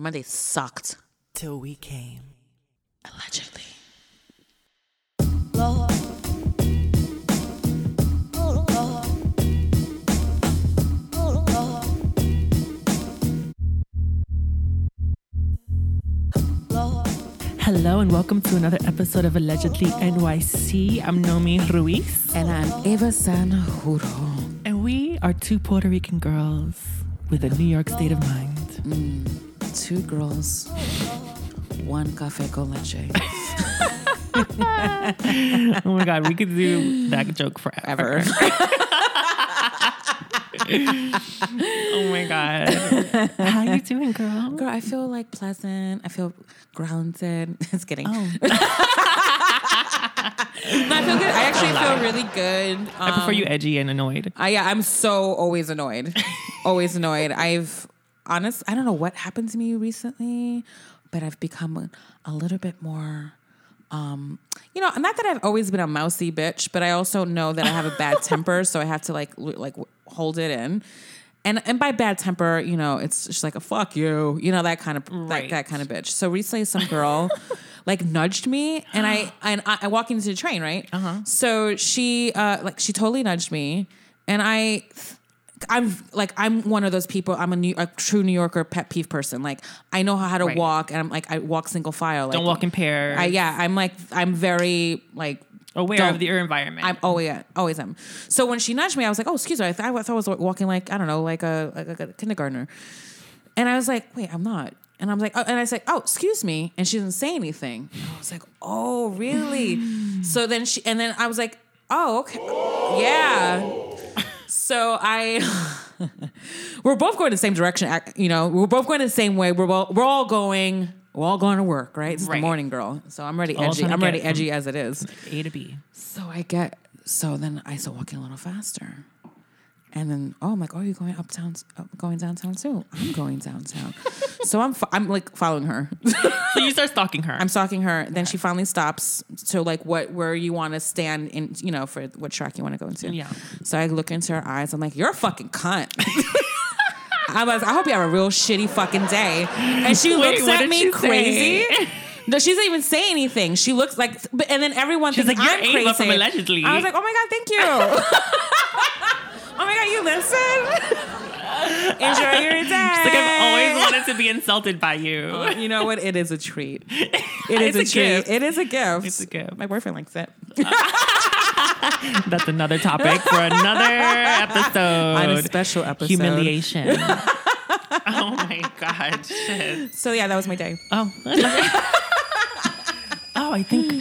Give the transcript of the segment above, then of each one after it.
Monday sucked. Till we came. Allegedly. Lord. Oh, Lord. Oh, Lord. Oh, Lord. Hello and welcome to another episode of Allegedly oh, NYC. I'm Nomi Ruiz, And I'm Eva San Juro. and we are two Puerto Rican girls with a New York state of mind. Mm. Two girls, one cafe con leche. Oh my God, we could do that joke forever. Oh my God. How are you doing, girl? Girl, I feel like pleasant. I feel grounded. Just kidding. Oh, No, I feel good. I actually feel really good. I prefer you um, edgy and annoyed. I, yeah, I'm so always annoyed. always annoyed. I've honest. I don't know what happened to me recently, but I've become a, little bit more. Um, you know, not that I've always been a mousy bitch, but I also know that I have a bad temper, so I have to like l- like w- hold it in. And and by bad temper, you know, it's just like a fuck you, you know, that kind of Right. that, that kind of bitch. So recently, some girl like nudged me, and I and I, I walk into the train, right? Uh-huh. So she uh like she totally nudged me, and I. I'm like I'm one of those people. I'm a new, a true New Yorker pet peeve person. Like I know how to Right. walk, and I'm like I walk single file. Like, Don't walk in pairs. I, yeah, I'm like I'm very like Aware of the, your environment. I'm oh, always always am. So when she nudged me, I was like, "Oh, excuse me." I, th- I thought I was walking like I don't know, like a like a kindergartner. And I was like, "Wait, I'm not." And I'm like, oh, and I said, "Oh, excuse me," and she didn't say anything. I was like, "Oh, really?" so then she, and then I was like, "Oh, okay, yeah." So I, we're both going the same direction. You know, we're both going the same way. We're all, we're all going. We're all going to work, right? It's the morning girl, so I'm ready edgy. I'm ready edgy as it is. A to B. So I get so then I start walking a little faster, and then oh I'm like, oh, you're going uptown, uh, going downtown too. I'm going downtown, so I'm fo- I'm like following her. So you start stalking her. I'm stalking her. Then she finally stops. So like, what where you want to stand in? You know, for what track you want to go into? Yeah. So I look into her eyes. I'm like, you're a fucking cunt. I was. I hope you have a real shitty fucking day. And she Wait, looks at me crazy. No, she doesn't even say anything. She looks like, but and then everyone She's thinks like, I'm "You're crazy. From Allegedly." I was like, oh my god, thank you. oh my god, you listen. Enjoy your day. It's like I've always wanted to be insulted by you. Oh, you know what? It is a treat. It is a, a treat. It is a gift. It's a gift. My boyfriend likes it. That's another topic for another episode. On a special episode. Humiliation. oh my god, shit. So yeah, that was my day. Oh. oh, I think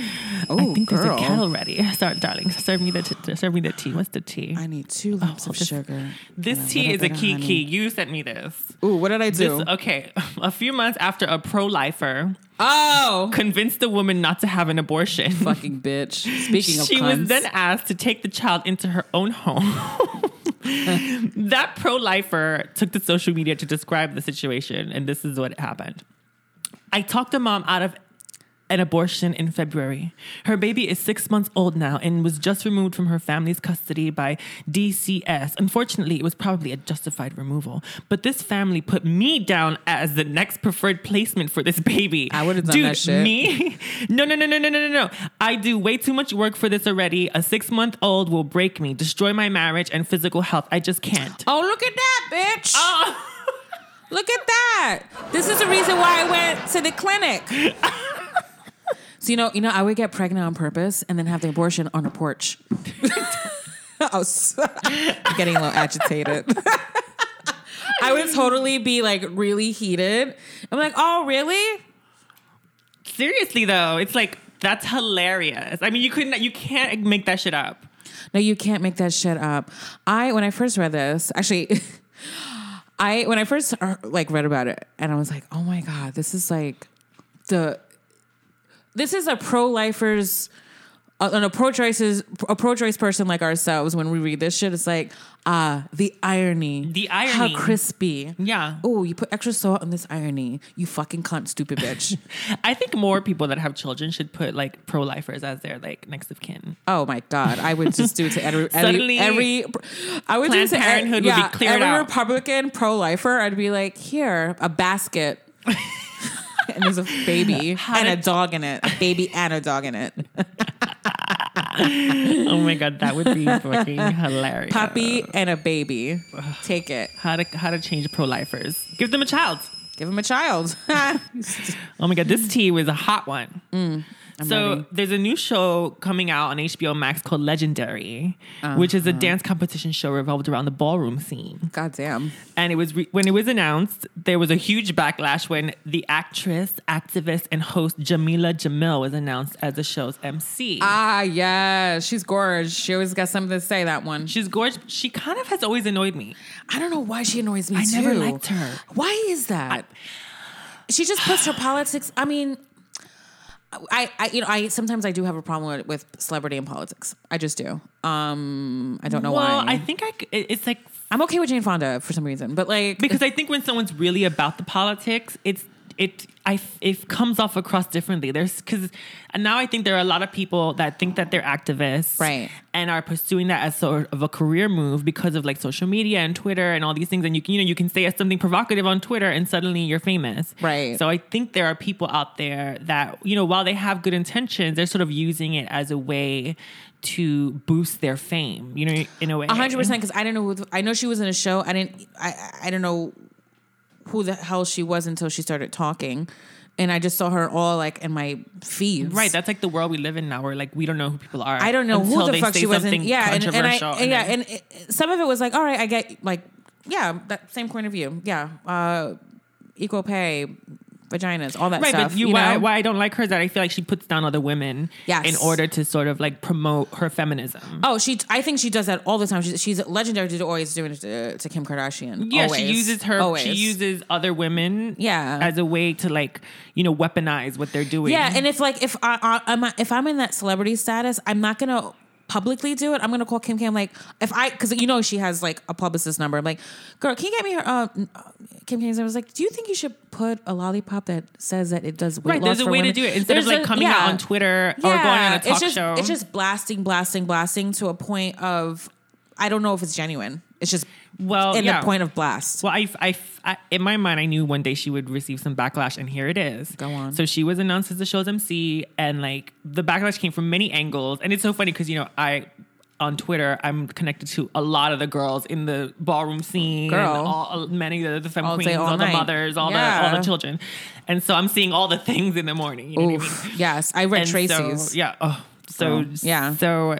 I Ooh, think there's girl. a kettle ready. Start, darling. Serve me the t- serve me the tea. What's the tea? I need two lumps Oh, of this- sugar. This a tea is a key honey. key. You sent me this. Ooh, what did I do? This okay. A few months after a pro-lifer oh, convinced the woman not to have an abortion. fucking bitch. Speaking of she cunts, was then asked to take the child into her own home. that pro lifer took to social media to describe the situation, and this is what happened. I talked the mom out of an abortion in February. Her baby is six months old now and was just removed from her family's custody by DCS. Unfortunately, it was probably a justified removal. But this family put me down as the next preferred placement for this baby. I would've done Dude, that shit. Me? No, no, no, no, no, no, no, no. I do way too much work for this already. A six month old will break me, destroy my marriage and physical health. I just can't. Oh, look at that, bitch. Oh. Look at that. This is the reason why I went to the clinic. so you know, you know, I would get pregnant on purpose and then have the abortion on a porch. I was getting a little agitated. I would totally be like really heated. I'm like, oh, really? Seriously though, it's like that's hilarious. I mean, you couldn't, you can't make that shit up. No, you can't make that shit up. I when I first read this, actually, I when I first uh, like read about it, and I was like, oh my god, this is like the this is a pro lifers. An a pro-choices, a pro-choice person like ourselves, when we read this shit, it's like, ah, the irony, The irony. how crispy. Yeah. Oh, you put extra salt on this irony, you fucking cunt, stupid bitch. I think more people that have children should put like pro lifers as their like next of kin. Oh my god! I would just do it to every Suddenly, every. every I would do it Planned to e- would be yeah, cleared every out. Republican pro lifer. I'd be like, here, a basket and there's a baby How and a dog in it. A baby and a dog in it. oh my god, that would be fucking hilarious. Puppy and a baby. Take it. How to how to change pro lifers? Give them a child. Give them a child. Oh my god, this tea was a hot one. Mm. So ready. there's a new show coming out on HBO Max called Legendary, which is a dance competition show revolved around the ballroom scene. God damn. And it was re- when it was announced, there was a huge backlash when the actress, activist, and host Jamila Jamil was announced as the show's MC. Ah, yeah. She's gorgeous. She always got something to say, that one. She's gorgeous. She kind of has always annoyed me. I don't know why she annoys me I too. never liked her. Why is that? she just puts her politics. I mean, I, I, you know, I sometimes I do have a problem with, celebrity and politics. I just do. Um, I don't know well, why. Well, I think I. it's like I'm okay with Jane Fonda for some reason, but like, because I think when someone's really about the politics, it's it I it comes off across differently. There's because and now I think there are a lot of people that think that they're activists, Right. and are pursuing that as sort of a career move because of like social media and Twitter and all these things. And you can you know you can say something provocative on Twitter and suddenly you're famous, Right. So I think there are people out there that you know while they have good intentions, they're sort of using it as a way to boost their fame. You know, in a way, hundred percent. Because I didn't know. I know she was in a show. I didn't. I I don't know who the hell she was until she started talking, and I just saw her all like in my feeds. Right, that's like the world we live in now, where like we don't know who people are. I don't know who the fuck she was in. Yeah, and, and I controversial, yeah, and it, some of it was like, all right, I get like, yeah, that same point of view. Yeah, uh, equal pay, vaginas, all that right, stuff. but you, you why, know? why I don't like her is that I feel like she puts down other women Yes. in order to sort of like promote her feminism. Oh, she. I think she does that all the time. She's, she's legendary to always doing it to, to Kim Kardashian. Yeah, Always. she uses her. Always. She uses other women. Yeah. as a way to like you know weaponize what they're doing. Yeah, and if like if I, I I'm if I'm in that celebrity status, I'm not gonna publicly do it. I'm gonna call Kim Kim like if I because you know she has like a publicist number. I'm like, girl, can you get me her? Uh, Kim Kim was like, do you think you should put a lollipop that says that it does weight right. loss There's a way women? to do it instead There's of like a- coming out on Twitter or going on a talk it's just, show. It's just blasting, blasting, blasting to a point of I don't know if it's genuine. It's just Well, in yeah. the point of blast. Well, I, I, I, in my mind, I knew one day she would receive some backlash, and here it is. Go on. So she was announced as the show's MC, and like the backlash came from many angles, and it's so funny because you know I. On Twitter, I'm connected to a lot of the girls in the ballroom scene, Girl. all, many of the femme All day, queens, all all, the mothers, all the all the children, and so I'm seeing all the things in the morning. You know what I mean? Yes, I read And Tracy's. So, yeah. Oh, so yeah. So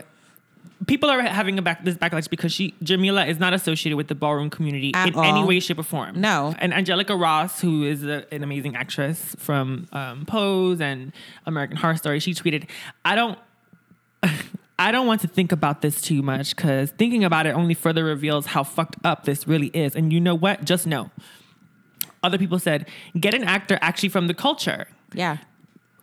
people are having a back this backlash because she Jamila is not associated with the ballroom community At in any way, shape, or form. No. And Angelica Ross, who is a, an amazing actress from um, Pose and American Horror Story, she tweeted, "I don't." I don't want to think about this too much because thinking about it only further reveals how fucked up this really is. And you know what? Just know. Other people said, get an actor actually from the culture Yeah.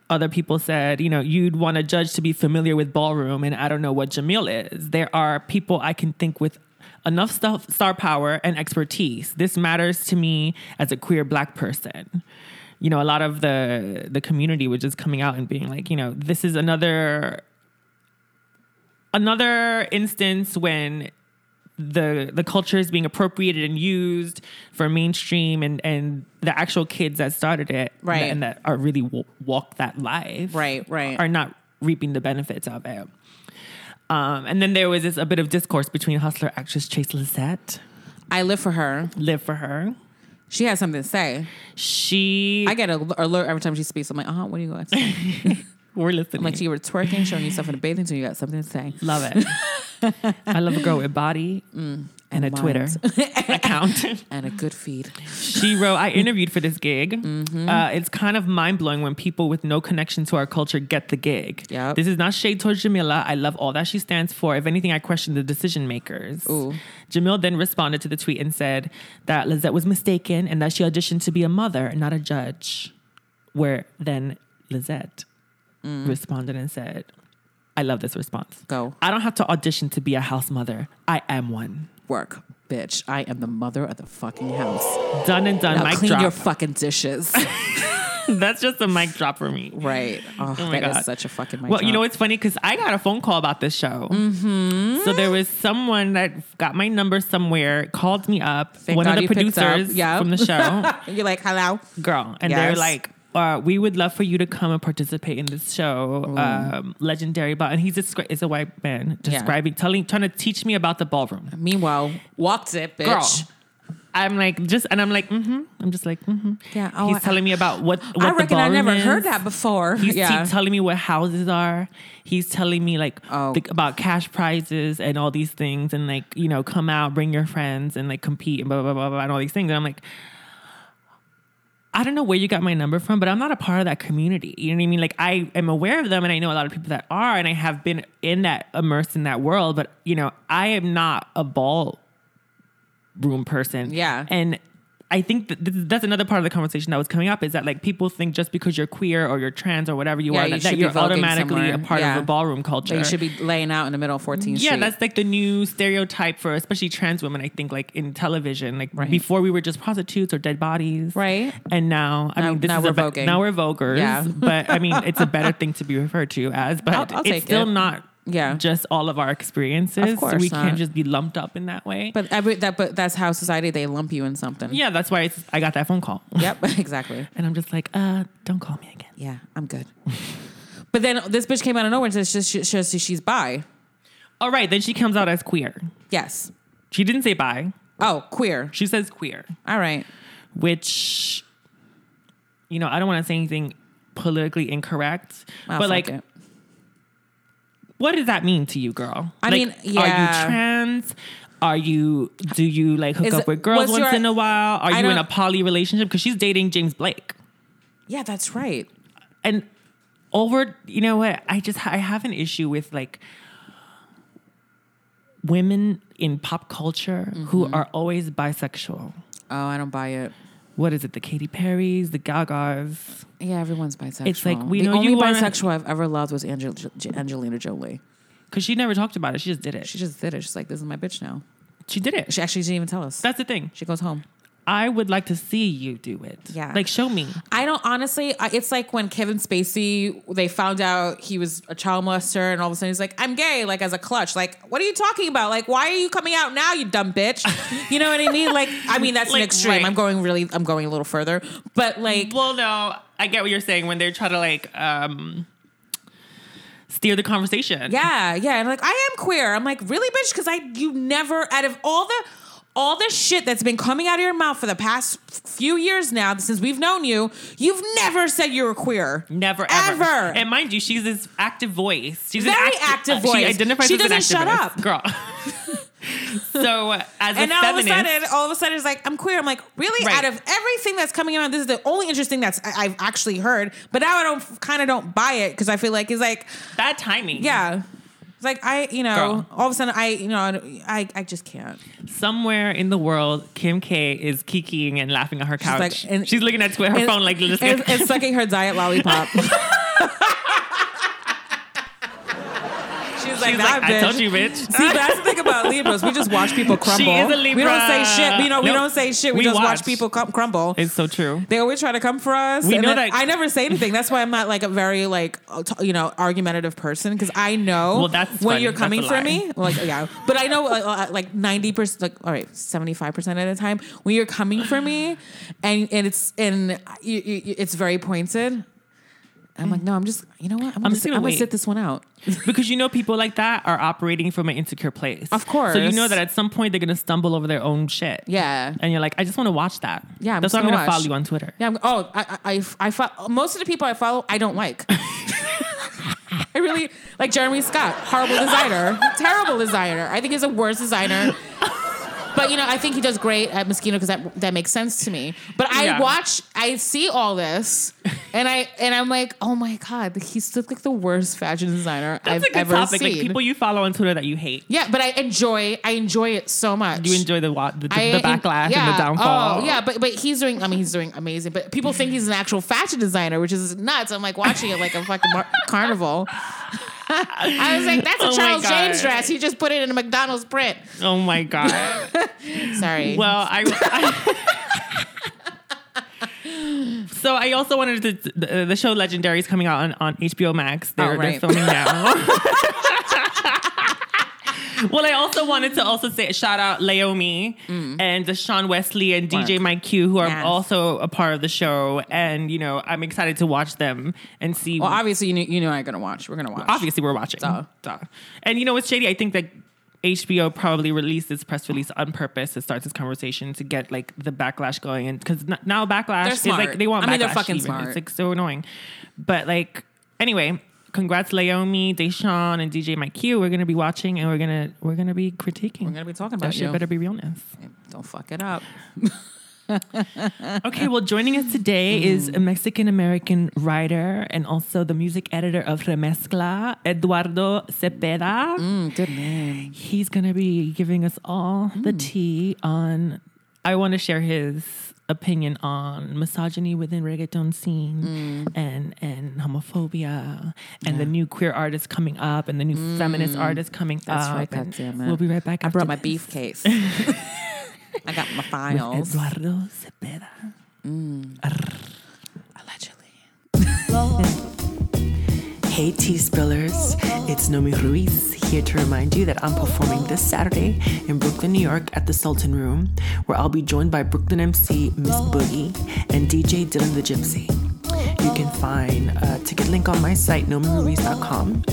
Other people said, you know, you'd want a judge to be familiar with ballroom, and I don't know what Jamil is. There are people I can think with enough stuff, star power and expertise. This matters to me as a queer black person. You know, a lot of the the community was just coming out and being like, you know, this is another another instance when the the culture is being appropriated and used for mainstream and and the actual kids that started it Right. and that are really w- walk that life Right, right. are not reaping the benefits of it um, and then there was this a bit of discourse between hustler actress Trace Lysette I live for her. live for her She has something to say. she I get an alert every time she speaks. I'm like, uh huh, what are you going to say? we're listening I'm like, you were twerking, showing yourself in a bathing suit. You got something to say. love it I love a girl with body and a mind. Twitter account And a good feed. She wrote, I interviewed for this gig. Mm-hmm. Uh, it's kind of mind blowing when people with no connection to our culture get the gig. Yep. This is not shade towards Jamila. I love all that she stands for. If anything, I question the decision makers. Ooh. Jamil then responded to the tweet and said that Lysette was mistaken and that she auditioned to be a mother, not a judge. Where then Lysette Mm. responded and said, I love this response. Go. I don't have to audition to be a house mother. I am one. Work, bitch. I am the mother of the fucking house. Done and done. Now Mic clean drop. your fucking dishes. That's just a mic drop for me. Right. Oh, Oh my that is God. such a fucking mic Well, you know drop. what's funny? Because I got a phone call about this show. Mm-hmm. So there was someone that got my number somewhere, called me up, Thank one God of the you picked up. producers Yeah. from the show, You're like, hello. girl, and they're like, uh, "We would love for you to come and participate in this show, um, legendary." ball. and he's descri- a white man describing, telling, trying to teach me about the ballroom. Meanwhile, walked it, bitch. Girl. I'm like just, and I'm like, mm-hmm. I'm just like, mm-hmm. Yeah. Oh, he's I- telling me about what, what I the reckon I ballroom never is. heard that before. He's yeah. te- telling me what houses are. He's telling me like Oh. the- about cash prizes and all these things, and like you know, come out, bring your friends, and like compete and blah blah blah blah, and all these things. And I'm like, I don't know where you got my number from, but I'm not a part of that community. You know what I mean? Like I am aware of them, and I know a lot of people that are, and I have been in that immersed in that world. But you know, I am not a ball room person. Yeah. and. I think that that's another part of the conversation that was coming up is that like people think just because you're queer or you're trans or whatever you Yeah, are you that, that you're automatically a part Yeah. of a ballroom culture. That you should be laying out in the middle of 14th yeah, Street. that's like the new stereotype for especially trans women. I think like in television, like Right. before we were just prostitutes or dead bodies, Right. And now, I Now- mean, this now is we're be- now we're voguers, Yeah. but I mean, it's a better thing to be referred to as. But I'll- I'll it's still it. not, Yeah. just all of our experiences. Of course we not. can't just be lumped up in that way. but every, that, but that's how society they lump you in something. yeah, that's why it's, I got that phone call, Yep. Exactly. and I'm just like, uh, don't call me again. Yeah, I'm good. but then this bitch came out of nowhere and says she, she, she, she's bi. All right, then she comes out as queer. Yes. She didn't say bi. Oh, queer. She says queer, All right. which, you know, I don't want to say anything politically incorrect, Well, but like, it. What does that mean to you, girl? I Like, mean, are you trans? Are you? Do you like hook Is up with girls once your- in a while? Are I you in a poly relationship? Because she's dating James Blake, yeah, that's right. and over. You know what? I just I have an issue with like women in pop culture Mm-hmm. who are always bisexual. Oh, I don't buy it. What is it? The Katy Perrys, the Gagas. Yeah, everyone's bisexual. It's like, we the know only you bisexual I've ever loved was Angel- J- Angelina Jolie. Because she never talked about it. She just did it. She just did it. She's like, "This is my bitch now." She did it. She actually didn't even tell us. That's the thing. She goes home. I would like to see you do it. Yeah. Like, show me. I don't honestly. It's like when Kevin Spacey they found out he was a child molester, and all of a sudden he's like, "I'm gay," like as a clutch. Like, what are you talking about? Like, why are you coming out now, you dumb bitch? You know what I mean? Like, I mean that's an extreme. right. I'm going really. I'm going a little further, but like, Well, no, I get what you're saying when they're trying to like um steer the conversation. yeah, yeah, and like I am queer. I'm like, really, bitch? Because I you never out of all the. All the shit that's been coming out of your mouth for the past few years now, since we've known you, you've never said you were queer. Never ever. Ever. And mind you, she's this active voice. She's Very active She voice. identifies She as doesn't shut up. girl. so as And a now all of a sudden, all of a sudden, it's like I'm queer. I'm like, really? Right. Out of everything that's coming around, this is the only interesting that's I- I've actually heard. But now I don't kind of don't buy it because I feel like it's like, bad timing. yeah, it's like I, you know, Girl. all of a sudden I, you know, I, I just can't. Somewhere in the world, Kim K is kikiing and laughing on her couch. like- and- she's looking at her And- phone like and, and sucking her diet lollipop. She's like, like, I bitch. told you, bitch. See, that's the thing about Libras. We just watch people crumble. is a We don't say Libra. shit. You know, we don't say shit. We, We just watch, watch. people cum- crumble. It's so true. They always try to come for us. We know that- I never say anything. That's why I'm not like a very like uh, you know argumentative person because I know Well, that's when funny. you're coming for me. Like yeah, but I know uh, uh, like ninety percent, like all right, seventy five percent of the time when you're coming for me, and and it's and you, you, it's very pointed. I'm like, no, I'm just, you know what? I'm, gonna, just sit, gonna I'm gonna wait. sit this one out. because you know people like that are operating from an insecure place. Of course. So you know that at some point they're gonna stumble over their own shit. Yeah. And you're like, I just want to watch that. Yeah, I'm That's just why I'm gonna gonna follow watch. you on Twitter. Yeah. I'm, oh, I, I, I, I fo- most of the people I follow, I don't like. I really like Jeremy Scott, horrible designer, terrible designer. I think he's the worst designer. But you know, I think he does great at Moschino because that that makes sense to me. But I Yeah. watch, I see all this, and I and I'm like, oh my god, he's still like the worst fashion designer That's I've a good ever topic. seen. Like people you follow on Twitter that you hate. yeah, but I enjoy, I enjoy it so much. You enjoy the wa- the, the, I- the backlash and yeah. the downfall. Oh, yeah, but but he's doing. I mean, he's doing amazing. But people think he's an actual fashion designer, which is nuts. I'm like watching it like a fucking mar- carnival. I was like, that's a Oh Charles James dress. He just put it in a McDonald's print. Oh my god. Sorry. well, I. I- so I also wanted to the, the show Legendary is coming out on, on HBO Max. They're, Oh, they're filming now. well, I also wanted to also say shout out Leiomy and Dashaun Wesley and DJ Work. Mike Q who are Mm. Yes. also a part of the show. And you know, I'm excited to watch them and see. Well, obviously, you knew, you knew I'm gonna watch. We're gonna watch. obviously we're watching. Duh. Duh. And you know what's shady? I think that HBO probably released this press release on purpose to start this conversation to get like the backlash going, and because now backlash is like they want. I mean, they're fucking even. smart. It's like so annoying, but like anyway. Congrats, Leiomy, Dashaun, and DJ Mike Q. We're gonna be watching and we're gonna we're gonna be critiquing. We're gonna be talking that about shit you. better be realness. Don't fuck it up. Okay, well, joining us today is a Mexican American writer and also the music editor of Remezcla, Eduardo Cepeda. Mm, good name. He's going to be giving us all the tea on. I want to share his opinion on misogyny within reggaeton scene mm. and and homophobia and the new queer artists coming up and the new mm. feminist artists coming That's up. right, and goddammit. We'll be right back. I brought my this beef case. I got my with files. Eduardo Cepeda. Mm. Allegedly. Hey, tea spillers. It's Nomi Ruiz here to remind you that I'm performing this Saturday in Brooklyn, New York at the Sultan Room, where I'll be joined by Brooklyn MC Miss Boogie and DJ Dylan the Gypsy. You can find a ticket link on my site, nomiruiz.com.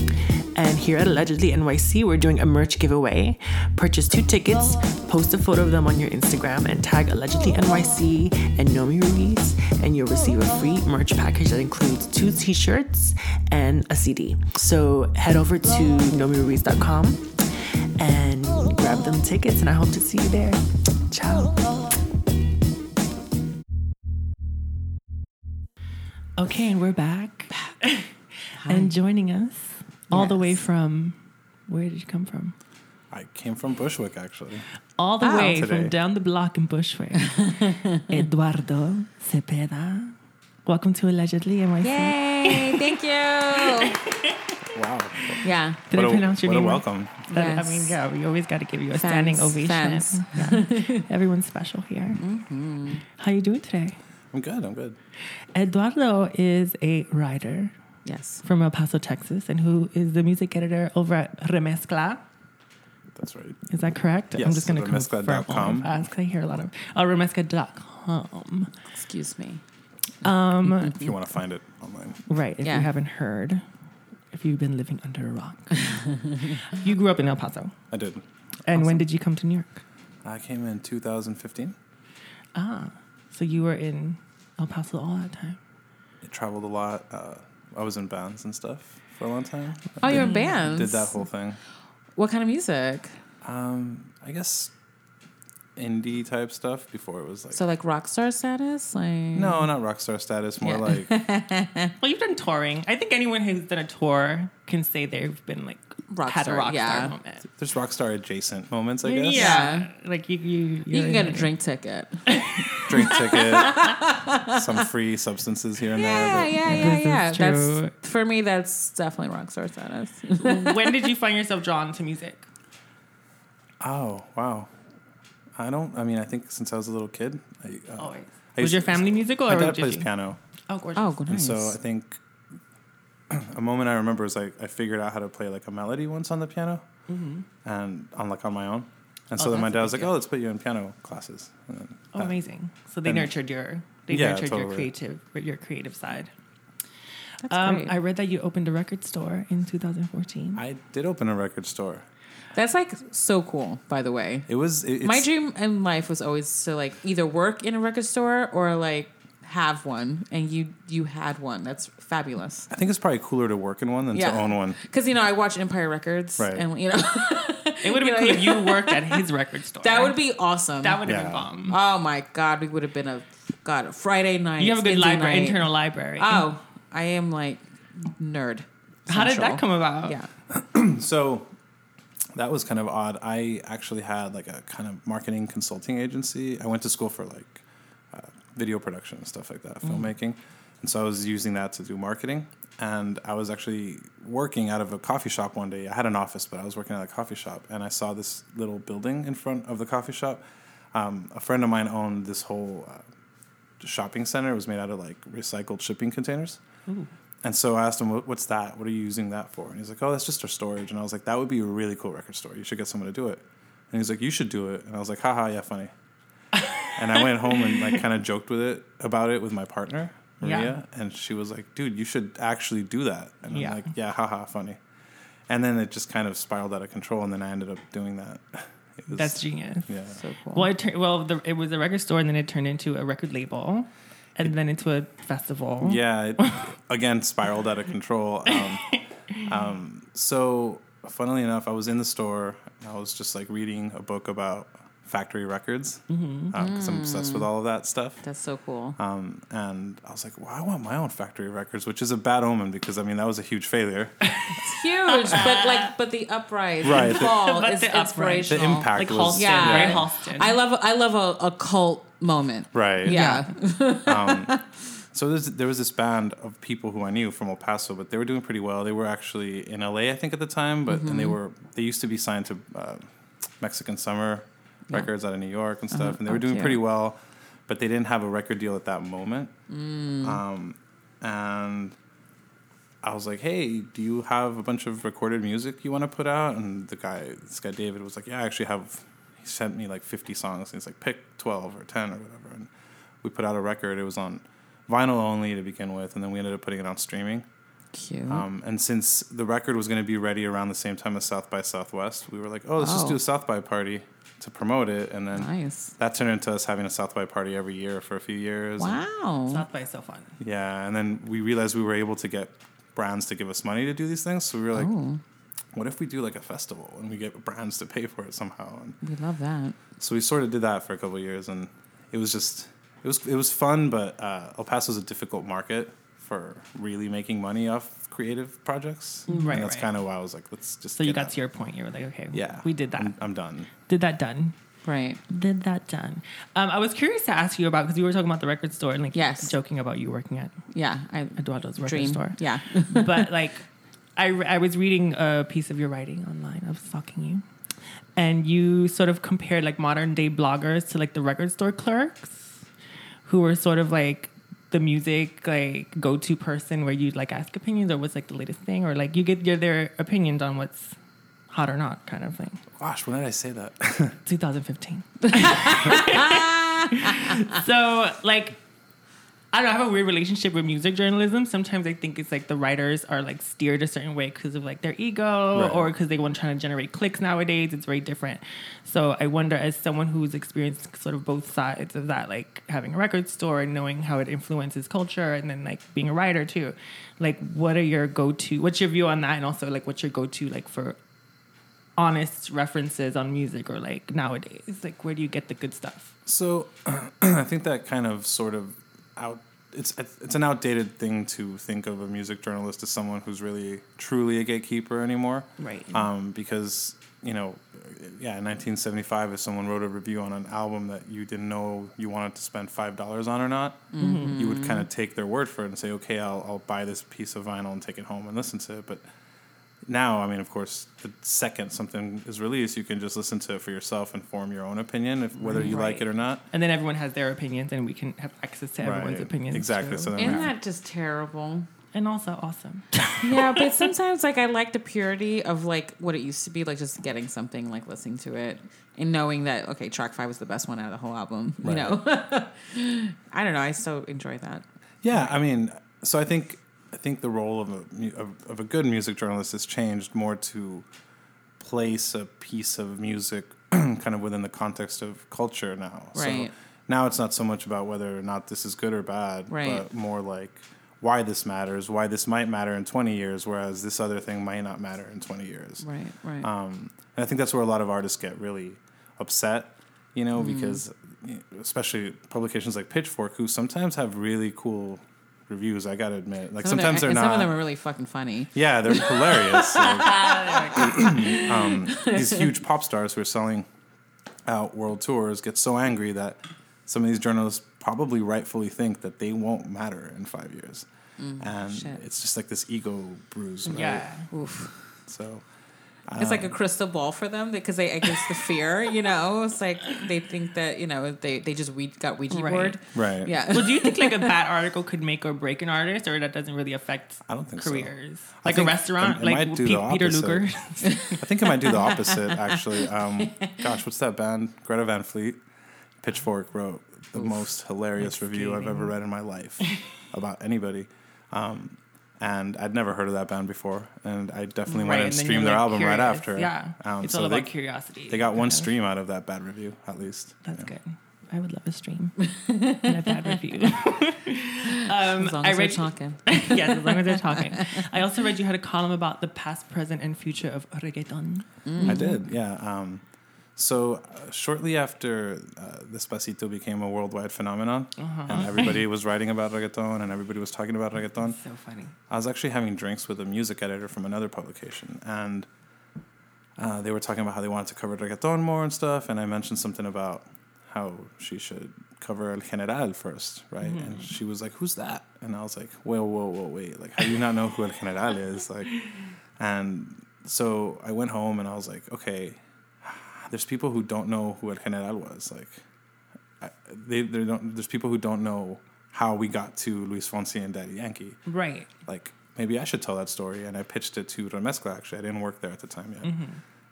And here at Allegedly NYC, we're doing a merch giveaway. Purchase two tickets, post a photo of them on your Instagram, and tag Allegedly NYC and Nomi Ruiz, and you'll receive a free merch package that includes two t shirts and a CD. So head over to nomiruiz.com and grab them tickets, and I hope to see you there. Ciao. Okay, and we're back. and joining us all the way from where did you come from? I came from Bushwick, actually. All the Oh. way Today. from down the block in Bushwick. Eduardo Cepeda. Welcome to Allegedly NYC. Yay! Thank you. Wow. Yeah. Did what I a, pronounce your what name? a right? welcome. That- Yes. I mean, yeah, we always got to give you a standing Fans, ovation. Yeah. Everyone's special here. Mm-hmm. How you doing today? I'm good. I'm good. Eduardo is a writer Yes. from El Paso, Texas, and who is the music editor over at Remezcla. That's right. Is that correct? Yes, I'm just going to confirm remezcla.com. all of us 'cause I hear a lot of oh, remezcla.com. Excuse me. Um, If you want to find it online. right. If Yeah. you haven't heard, if you've been living under a rock, you grew up in El Paso. I did. And when did you come to New York? I came in 2015. Ah, so you were in El Paso all that time. I traveled a lot. Uh, I was in bands and stuff for a long time. Oh, you're in Did- bands. Did that whole thing. What kind of music? Um, I guess indie type stuff before it was like. So like rock star status? Like no, not rock star status. More Yeah. like Well, you've done touring. I think anyone who's done a tour can say they've been like Rock had star, a rock yeah. star moment. there's rock star adjacent moments. I guess. Yeah, like you, you, You you're can get a drink ticket. Drink ticket. some free substances here and Yeah, there. yeah, This yeah, yeah. true. That's for me. That's definitely rock star status. when did you find yourself drawn to music? Oh wow. I don't. I mean, I think since I was a little kid. I, uh, Always. I Was used your to- family musical My or dad did plays you? piano. Oh, gorgeous. oh, good. And so I think a moment I remember is like I figured out how to play like a melody once on the piano, and on like on my own. And so. Oh, then my dad was like, deal. "Oh, let's put you in piano classes." Then Oh, that- amazing. So they and- nurtured your they Yeah, nurtured your creative your creative side. That's Um, great. I read that you opened a record store in 2014. I did open a record store. That's like so cool. By the way, It was it, my dream in life was always to like either work in a record store or like have one, and you you had one. That's fabulous. I think it's probably cooler to work in one than Yeah. to own one. Because you know I watch Empire Records, Right. and you know It would have been cool if you worked at his record store. that would be awesome. that would have Yeah. been bomb. Oh my god, we would have been a god a Friday night. You have a good library, night. internal library. Oh, I am like nerd. How did that come about? Yeah. So that was kind of odd. I actually had like a kind of marketing consulting agency. I went to school for like video production and stuff like that, filmmaking. And so I was using that to do marketing. And I was actually working out of a coffee shop one day. I had an office, but I was working at a coffee shop. And I saw this little building in front of the coffee shop. Um, a friend of mine owned this whole uh, shopping center. It was made out of like recycled shipping containers. And so I asked him, "What's that? What are you using that for?" And he's like, "Oh, that's just our storage." And I was like, "That would be a really cool record store. You should get someone to do it." And he's like, "You should do it." And I was like, "Haha, yeah, funny." And I went home and like kind of joked with it about it with my partner Yeah. Maria, and she was like, "Dude, you should actually do that." And Yeah. I'm like, "Yeah, haha, funny." And then it just kind of spiraled out of control, and then I ended up doing that. Was- That's genius. yeah. So cool. Well, it tur- well, the, it was a record store, and then it turned into a record label, and then into a festival. Yeah, it, again, spiraled out of control. Um, um, so, funnily enough, I was in the store. And I was just like reading a book about factory records because Mm-hmm. I'm obsessed with all of that stuff. That's so cool. Um, and I was like, well, I want my own factory records, which is a bad omen because I mean that was a huge failure. It's huge, but like, but the uprise Right, the- fall But is the uprise. inspirational. The impact like was Halston, Yeah. right? Halston. I love, I love a, a cult moment. right. Yeah. So there was this band of people who I knew from El Paso, but they were doing pretty well. They were actually in LA, I think, at the time, but Mm-hmm. and they were they used to be signed to uh, Mexican Summer Records out of New York and stuff, and they were Oh, doing cute. pretty well, but they didn't have a record deal at that moment. Mm. Um, and I was like, "Hey, do you have a bunch of recorded music you want to put out?" And the guy, this guy David, was like, "Yeah, I actually have." He sent me like 50 songs. And he's like, "Pick 12 or 10 or whatever." And we put out a record. It was on vinyl only to begin with, and then we ended up putting it on streaming. Cute. Um, and since the record was going to be ready around the same time as South by Southwest, we were like, "Oh, let's just Oh. do a South by party to promote it." And then nice. that turned into us having a South by party every year for a few years. Wow. South by so fun. Yeah, and then we realized we were able to get brands to give us money to do these things. So we were like, Oh, what if we do like a festival and we get brands to pay for it somehow? And we love that. so we sort of did that for a couple of years, and it was just it was it was fun, but uh, El Paso is a difficult market for really making money off creative projects. Right, and that's right. kind of why I was like, let's just. So you got out. to your point. You were like, okay, yeah, we did that. I'm, I'm done. did that done. Right. Did that done. Um, I was curious to ask you about because you were talking about the record store and like Yes. joking about you working at Yeah. I Eduardo's record dream. store. Yeah. but like I, I was reading a piece of your writing online. I was stalking you, and you sort of compared like modern day bloggers to like the record store clerks, who were sort of like the music like go to person where you'd like ask opinions or what's like the latest thing or like you get your their opinions on what's hot or not kind of thing. Gosh, when did I say that? 2015. so, like, I don't know, I have a weird relationship with music journalism. Sometimes I think it's like the writers are like steered a certain way because of like their ego Right. or because they want to try to generate clicks nowadays. It's very different. So I wonder, as someone who's experienced sort of both sides of that, like having a record store and knowing how it influences culture, and then like being a writer too, like what are your go to? What's your view on that, and also like what's your go to like for honest references on music or like nowadays? Like where do you get the good stuff? So I think that kind of sort of out it's it's an outdated thing to think of a music journalist as someone who's really truly a gatekeeper anymore. Right. Um, because you know, yeah, in 1975, if someone wrote a review on an album that you didn't know you wanted to spend five dollars on or not, you would kind of take their word for it and say, okay, I'll I'll buy this piece of vinyl and take it home and listen to it. But now, I mean, of course, the second something is released, you can just listen to it for yourself and form your own opinion, if whether you like it or not. And then everyone has their opinions, and we can have access to everyone's Right. opinions. Exactly. too. So then Isn't that just terrible? and also awesome. yeah, but sometimes like I like the purity of like what it used to be, like just getting something, like listening to it, and knowing that okay, track five was the best one out of the whole album. You know, I don't know. I so enjoy that. Yeah, I mean, so I think I think the role of a of, of a good music journalist has changed more to place a piece of music kind of within the context of culture now. Right. So now it's not so much about whether or not this is good or bad, Right. but more like why this matters, why this might matter in 20 years, whereas this other thing might not matter in 20 years. Right, right. Um, and I think that's where a lot of artists get really upset, you know, Mm-hmm. because especially publications like Pitchfork, who sometimes have really cool reviews. I gotta admit, like Some sometimes they're not. Some of them are really fucking funny. yeah, they're hilarious. Like, um, these huge pop stars who are selling out world tours get so angry that some of these journalists probably rightfully think that they won't matter in five years. and shit. it's just like this ego bruise. Right? Yeah. Oof. So, It's like a crystal ball for them because they, I guess, the fear. You know, it's like they think that you know they they just we got Ouija Right. board. Right. Yeah. Well, do you think like a bad article could make or break an artist, or that doesn't really affect I don't think so. careers? I Like a restaurant, it- it like might do Pe- the Peter opposite. Luger. I think it might do the opposite, actually. Um, gosh, what's that band? Greta Van Fleet. Pitchfork wrote the most hilarious review I've ever read in my life about anybody. Um, and I'd never heard of that band before, and I definitely Right, went and and streamed their like, album right after. Yeah, Um, it's so all they, about curiosity. They got one Okay. stream out of that bad review, at least. That's Yeah. good. I would love a stream and a bad review. um, As long I as they're talking. yes, as long as they're talking. I also read you had a column about the past, present, and future of reggaeton. I did, yeah. Um, so uh, shortly after uh, Despacito became a worldwide phenomenon, and everybody was writing about reggaeton and everybody was talking about reggaeton, So funny. I was actually having drinks with a music editor from another publication, and uh, they were talking about how they wanted to cover reggaeton more and stuff. And I mentioned something about how she should cover El General first, right? And she was like, "Who's that?" And I was like, "Whoa, whoa, whoa, wait! Like, how do you not know who El General is?" Like, and so I went home and I was like, "Okay, there's people who don't know who El General was. Like, I, they, they don't. There's people who don't know." How we got to Luis Fonsi and Daddy Yankee Right. like maybe I should tell that story. And I pitched it to Remezcla. Actually, I didn't work there at the time yet,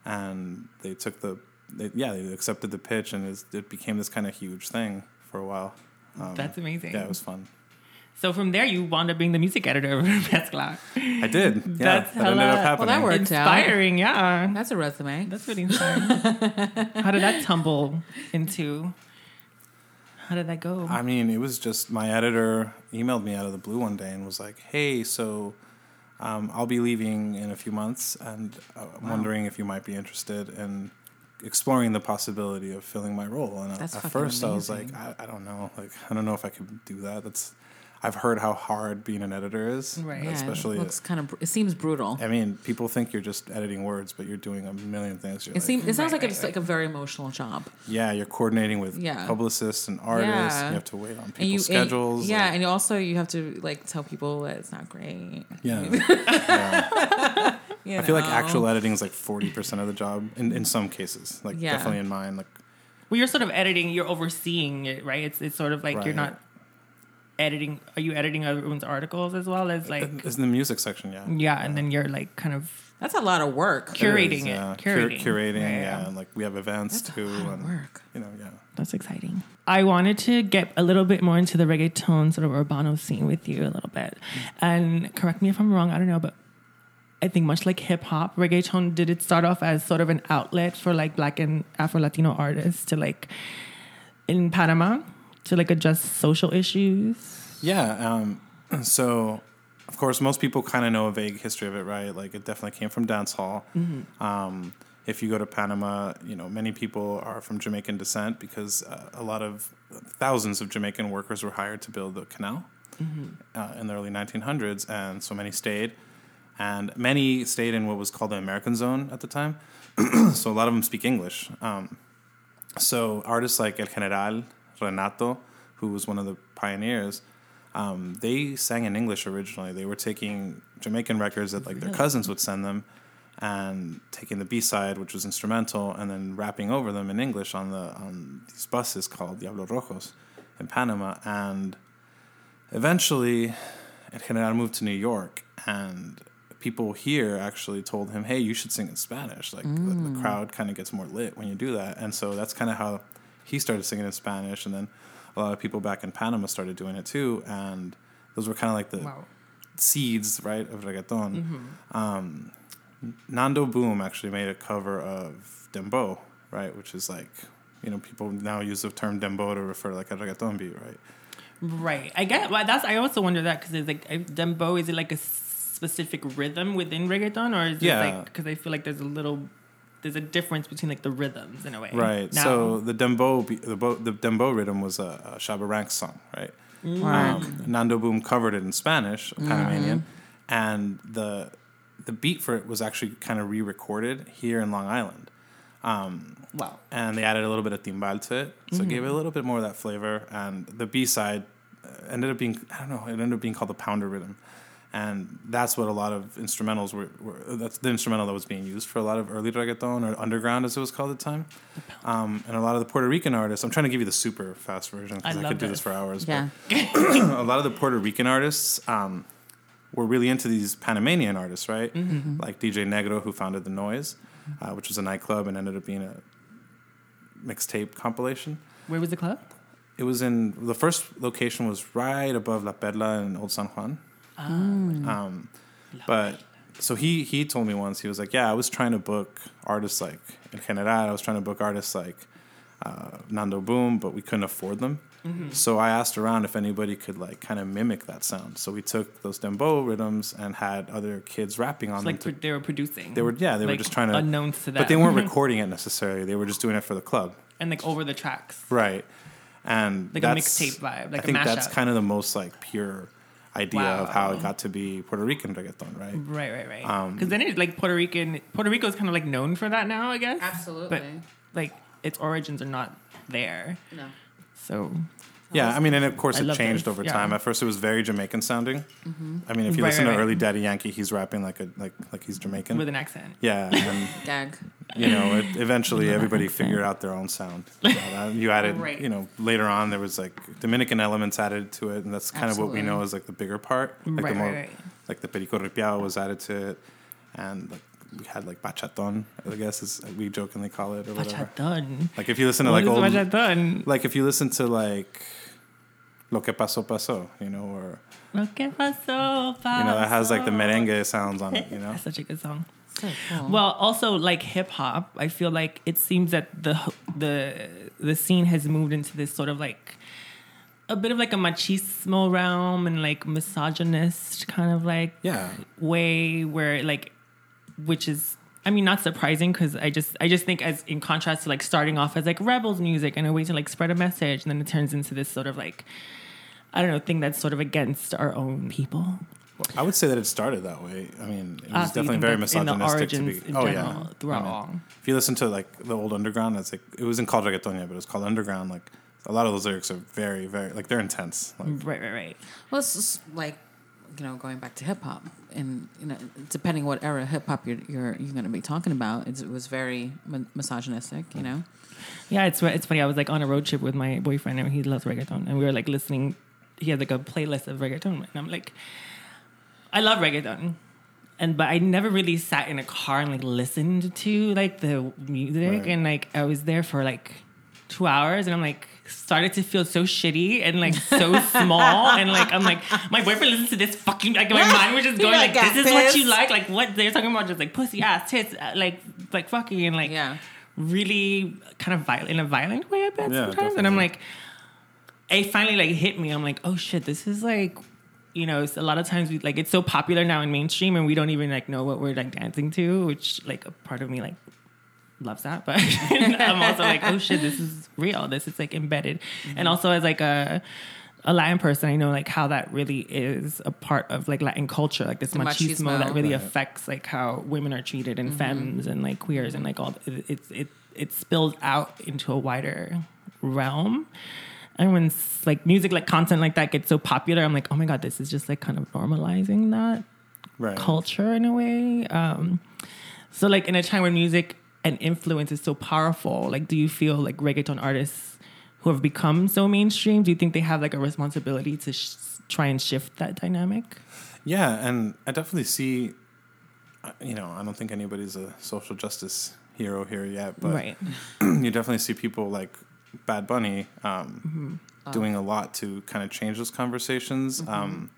and they took the they, yeah they accepted the pitch, and it became this kind of huge thing for a while. Um, That's amazing. Yeah, it was fun. So from there, you wound up being the music editor of Mezcla. I did. Yeah, That's that ended hella- up well, that worked. Out inspiring, yeah. That's a resume. That's really inspiring. How did that tumble into? How did that go? I mean, it was just my editor emailed me out of the blue one day and was like, "Hey, so um, I'll be leaving in a few months, and uh, I'm wondering if you might be interested in exploring the possibility of filling my role." And That's at fucking first, I was like. I, "I don't know, like I don't know if I could do that." That's I've heard how hard being an editor is, Right. yeah, especially. it looks kind of. It seems brutal. I mean, people think you're just editing words, but you're doing a million things. You're It like, seems. It sounds Right, like it's right. like a very emotional job. yeah, you're coordinating with Yeah. publicists and artists. Yeah. And you have to wait on people's And you, and- schedules. yeah, like- and you also you have to like tell people that it's not great. yeah. yeah. you I feel like actual editing is like forty percent of the job in, in some cases. Like Yeah. definitely in mine. Like well, you're sort of editing. You're overseeing it, right? It's it's sort of like you're not editing. Are you editing everyone's articles as well as like? it's in the music section, yeah. Yeah, and then you're like kind of That's a lot of work. It curating is, it. yeah. Cur- Curating. curating, Yeah, yeah. yeah. And like we have events That's a too, lot of and work. you know, yeah. That's exciting. I wanted to get a little bit more into the reggaeton sort of urbano scene with you a little bit. And correct me if I'm wrong, I don't know, but I think much like hip hop, reggaeton did it start off as sort of an outlet for like black and Afro Latino artists to like in Panama to like address social issues. Yeah. Um, so, of course, most people kind of know a vague history of it, right? Like, it definitely came from dance hall. Um, if you go to Panama, you know, many people are from Jamaican descent because uh, a lot of thousands of Jamaican workers were hired to build the canal uh, in the early 1900s, and so many stayed. And many stayed in what was called the American zone at the time. so, a lot of them speak English. Um, so artists like El General, Renato, who was one of the pioneers, um, they sang in English originally. They were taking Jamaican records that like their cousins would send them, and taking the B side, which was instrumental, and then rapping over them in English on the on these buses called Diablo Rojos in Panama. And eventually, El General moved to New York, and people here actually told him, "Hey, you should sing in Spanish. Like the, the crowd kind of gets more lit when you do that." And so that's kind of how he started singing in Spanish, and then a lot of people back in Panama started doing it too. And those were kind of like the Wow. seeds, right, of reggaeton. Um, Nando Boom actually made a cover of Dembow, right, which is like, you know, people now use the term Dembow to refer to like a reggaeton beat, right? Right. I get well, that's I also wonder that because it's like Dembow. is it like a specific rhythm within reggaeton or is it Yeah. like because I feel like there's a little there's a difference between like the rhythms in a way. Right. Now. So the dembow the, bo- the Dembow rhythm was a, a Shabba Ranks song, right? Mm. Um, Nando Boom covered it in Spanish, Panamanian, mm-hmm. and the the beat for it was actually kind of re-recorded here in Long Island. Um, wow. and they added a little bit of timbal to it, so it gave it a mm-hmm. little bit more of that flavor. And the B side uh, ended up being I don't know, it ended up being called the pounder rhythm, and that's what a lot of instrumentals were, were. That's the instrumental that was being used for a lot of early reggaeton or underground, as it was called at the time. Um, and a lot of the Puerto Rican artists. I'm trying to give you the super fast version because I I, love could do this this. for hours. Yeah. But a lot of the Puerto Rican artists um, were really into these Panamanian artists, right? Like DJ Negro, who founded the Noise, uh, which was a nightclub and ended up being a mixtape compilation. Where was the club? It was in the first location was right above La Perla in Old San Juan. Um, but so he he told me once he was like, yeah, I was trying to book artists like in Canada. I was trying to book artists like uh, Nando Boom, but we couldn't afford them. So I asked around if anybody could like kind of mimic that sound. So we took those dembow rhythms and had other kids rapping on It's them. like to- they were producing. they were yeah, they were just trying to unknowns to them, but they weren't recording it necessarily. They were just doing it for the club. and like over the tracks. Right. And Like a mixtape vibe, like I a think that's kind of the most like pure idea of how it got to be Puerto Rican reggaeton, right? Right, right, right. Um, Because then it's like Puerto Rican. Puerto Rico is kind of like known for that now, I guess. Absolutely. But like its origins are not there. No. So Yeah, I mean, and of course I it love changed this, over yeah. time. At first, it was very Jamaican sounding. Mm-hmm. I mean, if you Right, listen right, to right. early Daddy Yankee, he's rapping like a like like he's Jamaican. with an accent. yeah, and Gag. you know, it, eventually everybody accent. figured out their own sound. You, know, that- you added, Right. you know, later on there was like Dominican elements added to it, and that's kind of what we Absolutely. know as like the bigger part, like Right, the more, right, right. like the perico ripiao was added to it, and like we had like bachaton, I guess is we jokingly call it or whatever. Bachaton. Like if you listen to like is old, bachaton? like if you listen to like Lo que pasó pasó, you know, or Lo que pasó, pasó. you know that has like the merengue sounds on it, you know. That's such a good song. So cool. Well, also like hip hop, I feel like it seems that the the the scene has moved into this sort of like a bit of like a machismo realm and like misogynist kind of like Yeah, way where like which is I mean not surprising because I just I just think as in contrast to like starting off as like rebels music and a way to like spread a message and then it turns into this sort of like I don't know thing that's sort of against our own people. I would say that it started that way. I mean, it was Ah, so definitely very that's in the misogynistic to be. in oh general, yeah, throughout I mean, all. If you listen to like the old underground, that's like it wasn't called reggaeton yet, but it was called underground. Like a lot of those lyrics are very, very like they're intense. Like, Right, right, right. Well, it's just like you know, going back to hip hop, and you know, depending what era of hip hop you're you're, you're going to be talking about, it's, it was very mi- misogynistic. You know, Yeah, it's it's funny. I was like on a road trip with my boyfriend, and he loves reggaeton, and we were like listening. He had like a playlist of reggaeton, and I'm like, I love reggaeton, and but I never really sat in a car and like listened to like the music, Right. and like I was there for like two hours, and I'm like started to feel so shitty and like so small, and like I'm like my boyfriend listens to this fucking like my mind was just going like, like, this is what you like, like what they're talking about, just like pussy ass tits, uh, like like fucking and like yeah. really kind of violent in a violent way, I bet Yeah, sometimes. And I'm like, it finally like hit me. I'm like, oh shit, this is like, you know, it's a lot of times we like it's so popular now in mainstream, and we don't even like know what we're like dancing to, which like a part of me like loves that, but I'm also like, oh shit, this is real. This is like embedded, mm-hmm. and also as like a a Latin person, I know like how that really is a part of like Latin culture, like this machismo, machismo. that really Right. affects like how women are treated and mm-hmm. femmes and like queers and like all it it it, it spills out into a wider realm. And when like music like content like that gets so popular, I'm like, oh my god, this is just like kind of normalizing that right. culture in a way. Um, so like in a time when music and influence is so powerful, like do you feel like reggaeton artists who have become so mainstream, do you think they have like a responsibility to sh- try and shift that dynamic? Yeah, and I definitely see. uh, You know, I don't think anybody's a social justice hero here yet, but right. you definitely see people like Bad Bunny um, Mm-hmm. doing a lot to kind of change those conversations. Um,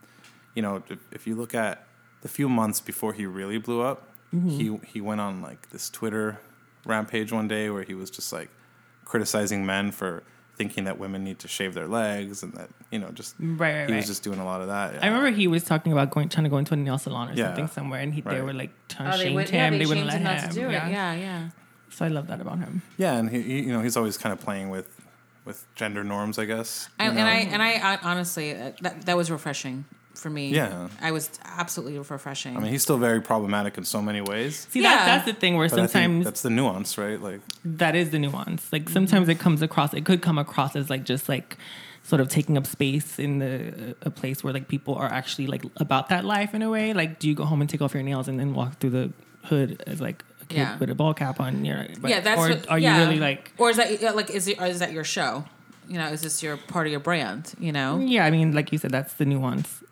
you know, if, if you look at the few months before he really blew up, Mm-hmm. he he went on like this Twitter rampage one day where he was just like criticizing men for thinking that women need to shave their legs and that you know just Right, right, he was just doing a lot of that. I remember he was talking about going trying to go into a nail salon or Yeah. something somewhere, and he, they were like trying Oh, to they shame would, him. yeah, they, they wouldn't shamed let him him. not to do yeah. it. Yeah, yeah. So I love that about him. Yeah, and he, he you know he's always kind of playing with with gender norms, I guess. you And, I and I, I honestly uh, that that was refreshing for me. Yeah. I was absolutely refreshing. I mean, he's still very problematic in so many ways. See, Yeah. that's that's the thing where But sometimes that's the nuance, right? Like, that is the nuance. Like sometimes it comes across, it could come across as like just like sort of taking up space in the a place where like people are actually like about that life in a way. Like, do you go home and take off your nails and then walk through the hood as like a kid Yeah. with a ball cap on? You know, but- yeah, that's or what, are yeah. you really like? or is that like is it or is that your show? You know, is this your part of your brand? You know, Yeah, I mean, like you said, that's the nuance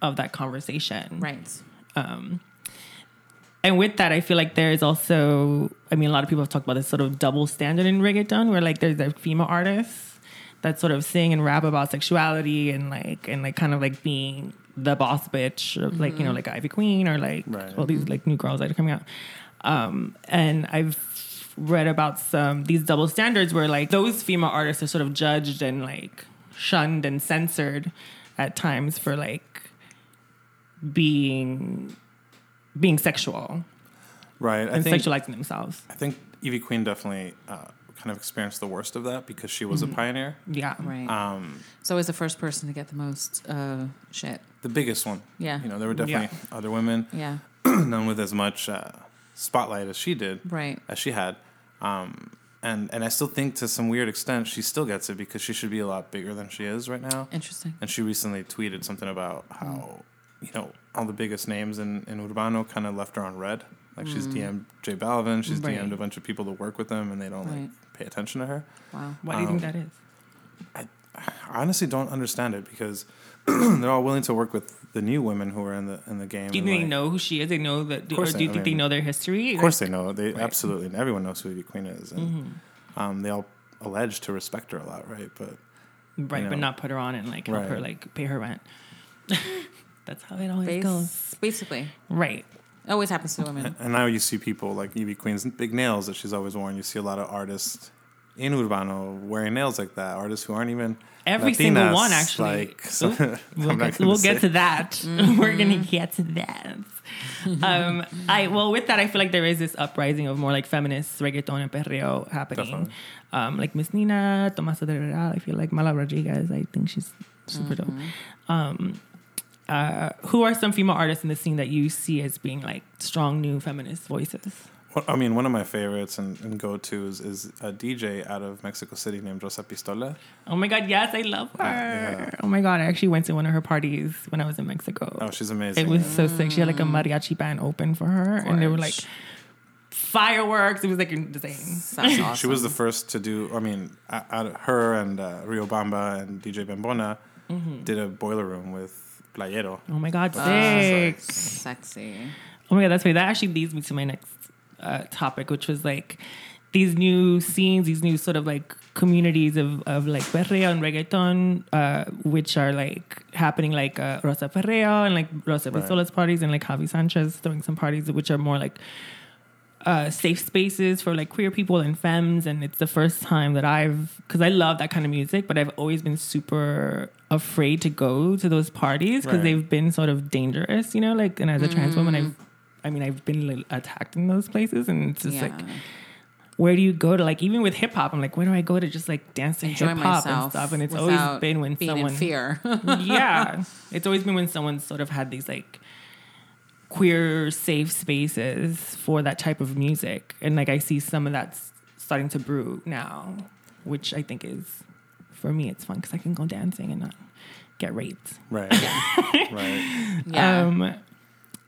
of that conversation, right? Um, and with that, I feel like there is also, I mean, a lot of people have talked about this sort of double standard in reggaeton, where like there's a female artists that sort of sing and rap about sexuality and like and like kind of like being the boss bitch, of, like you know, like Ivy Queen or like Right. all these like new girls that are coming out. Um, and I've read about some these double standards where like those female artists are sort of judged and like shunned and censored at times for like being being sexual Right. I and think sexualizing themselves. I think Ivy Queen definitely uh, kind of experienced the worst of that because she was a pioneer. Yeah. Right. Um, it's always the first person to get the most uh, shit. the biggest one. Yeah. You know, there were definitely other women, Yeah. none with as much uh, spotlight as she did, Right. as she had. Um, and and I still think to some weird extent she still gets it because she should be a lot bigger than she is right now. Interesting. And she recently tweeted something about how you know all the biggest names in in Urbano kind of left her on red. Like she's DM'd J Balvin, she's Right. DM'd a bunch of people that work with them, and they don't Right. like pay attention to her. Wow. Why do you think Um, that is? I honestly don't understand it because they're all willing to work with the new women who are in the in the game. Do you and, think they know who she is? They know that, or course do they- you I think they know their history? Of course they know. They Right. Mm-hmm. absolutely everyone knows who Ivy Queen is, and um, they all allege to respect her a lot, right? But right, you but not put her on and like help her like pay her rent. That's how it always Bas- goes. basically, Right. it always happens to women. and now you see people like Ivy Queen's big nails that she's always worn. You see a lot of artists in Urbano wearing nails like that. Artists who aren't even Every single Latinas, one, actually. Like, so, Oop. We'll, get, gonna we'll get to that. We're gonna get to that. um, I well, with that, I feel like there is this uprising of more like feminist reggaeton and perreo happening. Um, like Miss Nina, Tomasa del Real. I feel like Mala Rodriguez. I think she's super dope. Um, uh, who are some female artists in the scene that you see as being like strong new feminist voices? Well, I mean, one of my favorites and, and go tos is a DJ out of Mexico City named Rosa Pistola. Oh my god, yes, I love her. yeah. Oh my god, I actually went to one of her parties when I was in Mexico. Oh, she's amazing. It was so sick. She had like a mariachi band open for her, and they were like fireworks. It was like insane. Sounds awesome. She was the first to do. I mean, o- out of her and uh, Riobamba and DJ Bambona Mm-hmm. did a boiler room with Playero. Oh my god, sick. sexy. Oh my god, that's funny. That actually leads me to my next uh, topic, which was like these new scenes, these new sort of like communities of, of like perreo and reggaeton, uh, which are like happening like uh, Rosa Perreo and like Rosa Right. Parties and like Javi Sanchez throwing some parties, which are more like uh, safe spaces for like queer people and femmes. And it's the first time that I've, because I love that kind of music, but I've always been super afraid to go to those parties because Right. they've been sort of dangerous, you know, like, and as a trans woman, I've, I mean, I've been like, attacked in those places and it's just Yeah. like, where do you go to like even with hip hop? I'm like, where do I go to just like dance and hip hop and stuff? And it's always been when being someone in fear. yeah, it's always been when someone sort of had these like queer safe spaces for that type of music, and like I see some of that's starting to brew now, which I think is for me it's fun because I can go dancing and not get raped. Right. right. yeah. Um,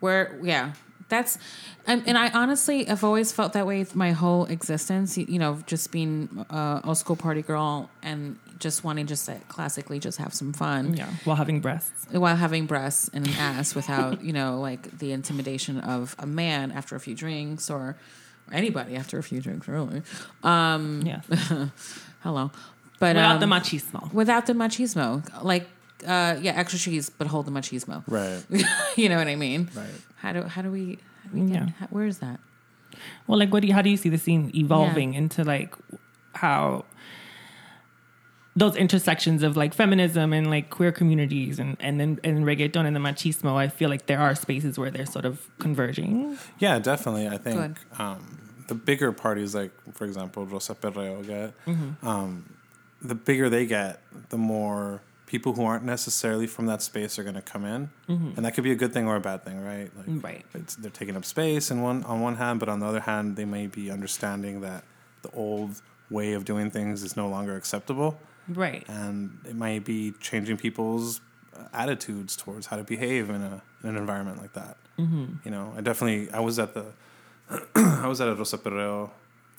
Where yeah, that's and, and I honestly have always felt that way my whole existence. You, you know, just being uh, a school party girl and just wanting just to classically just have some fun yeah, while having breasts. while having breasts and an ass without you know like the intimidation of a man after a few drinks or, or anybody after a few drinks really. Um, Yeah, hello, but without um, the machismo. without the machismo, like uh, yeah, extra cheese, but hold the machismo. Right. you know what I mean? Right. How do how do we? How do we get, Yeah. how, where is that? Well, like, what do you, how do you see the scene evolving into like how those intersections of like feminism and like queer communities and and then and reggaeton and the machismo? I feel like there are spaces where they're sort of converging. Yeah, definitely. I think um, the bigger parties, like for example, Rosa Perreo get, um, the bigger they get, the more people who aren't necessarily from that space are going to come in, and that could be a good thing or a bad thing, right? Like, Right. It's, they're taking up space in one on one hand, but on the other hand, they may be understanding that the old way of doing things is no longer acceptable. Right. and it might be changing people's uh, attitudes towards how to behave in a in an environment like that. Mm-hmm. You know, I definitely I was at the I was at a Rosa Perreo.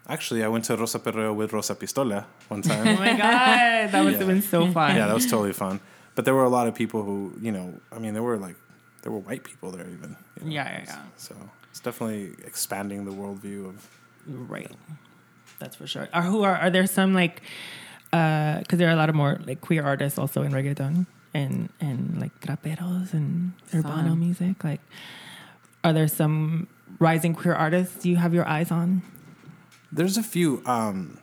Actually, I went to Rosa Perreo with Rosa Pistola one time. Oh my god, that must have been so fun. yeah, that was totally fun. But there were a lot of people who, you know, I mean, there were like there were white people there even. you know. Yeah, yeah, yeah. So it's definitely expanding the worldview of. Right. That's for sure. Are who are are there some like uh because there are a lot of more like queer artists also in reggaeton and and like traperos and urbano music. Like are there some rising queer artists you have your eyes on? There's a few. Um,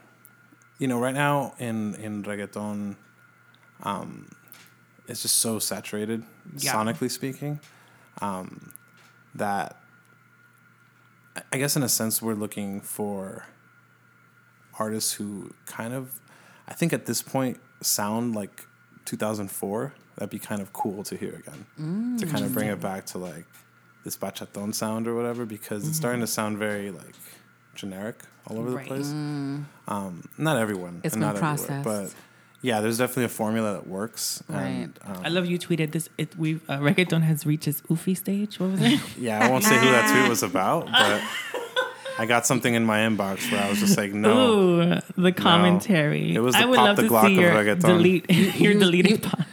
you know, right now in in reggaeton, um, it's just so saturated, Yeah. sonically speaking, um, that I- I guess in a sense we're looking for artists who kind of, I think at this point sound like 2004. That'd be kind of cool to hear again, to kind of bring it back to like this bachaton sound or whatever, because it's starting to sound very like generic all over Right. the place. Um, not everyone, It's and not everywhere, processed. but yeah, there's definitely a formula that works. And, um, I love you tweeted this. It we uh, reggaeton has reached its oofy stage. What was it? yeah, I won't say who that tweet was about, but I got something in my inbox where I was just like, no. Ooh, the commentary. It was I would pop love the to Glock see of your reggaeton. delete your You- deleted you- pod.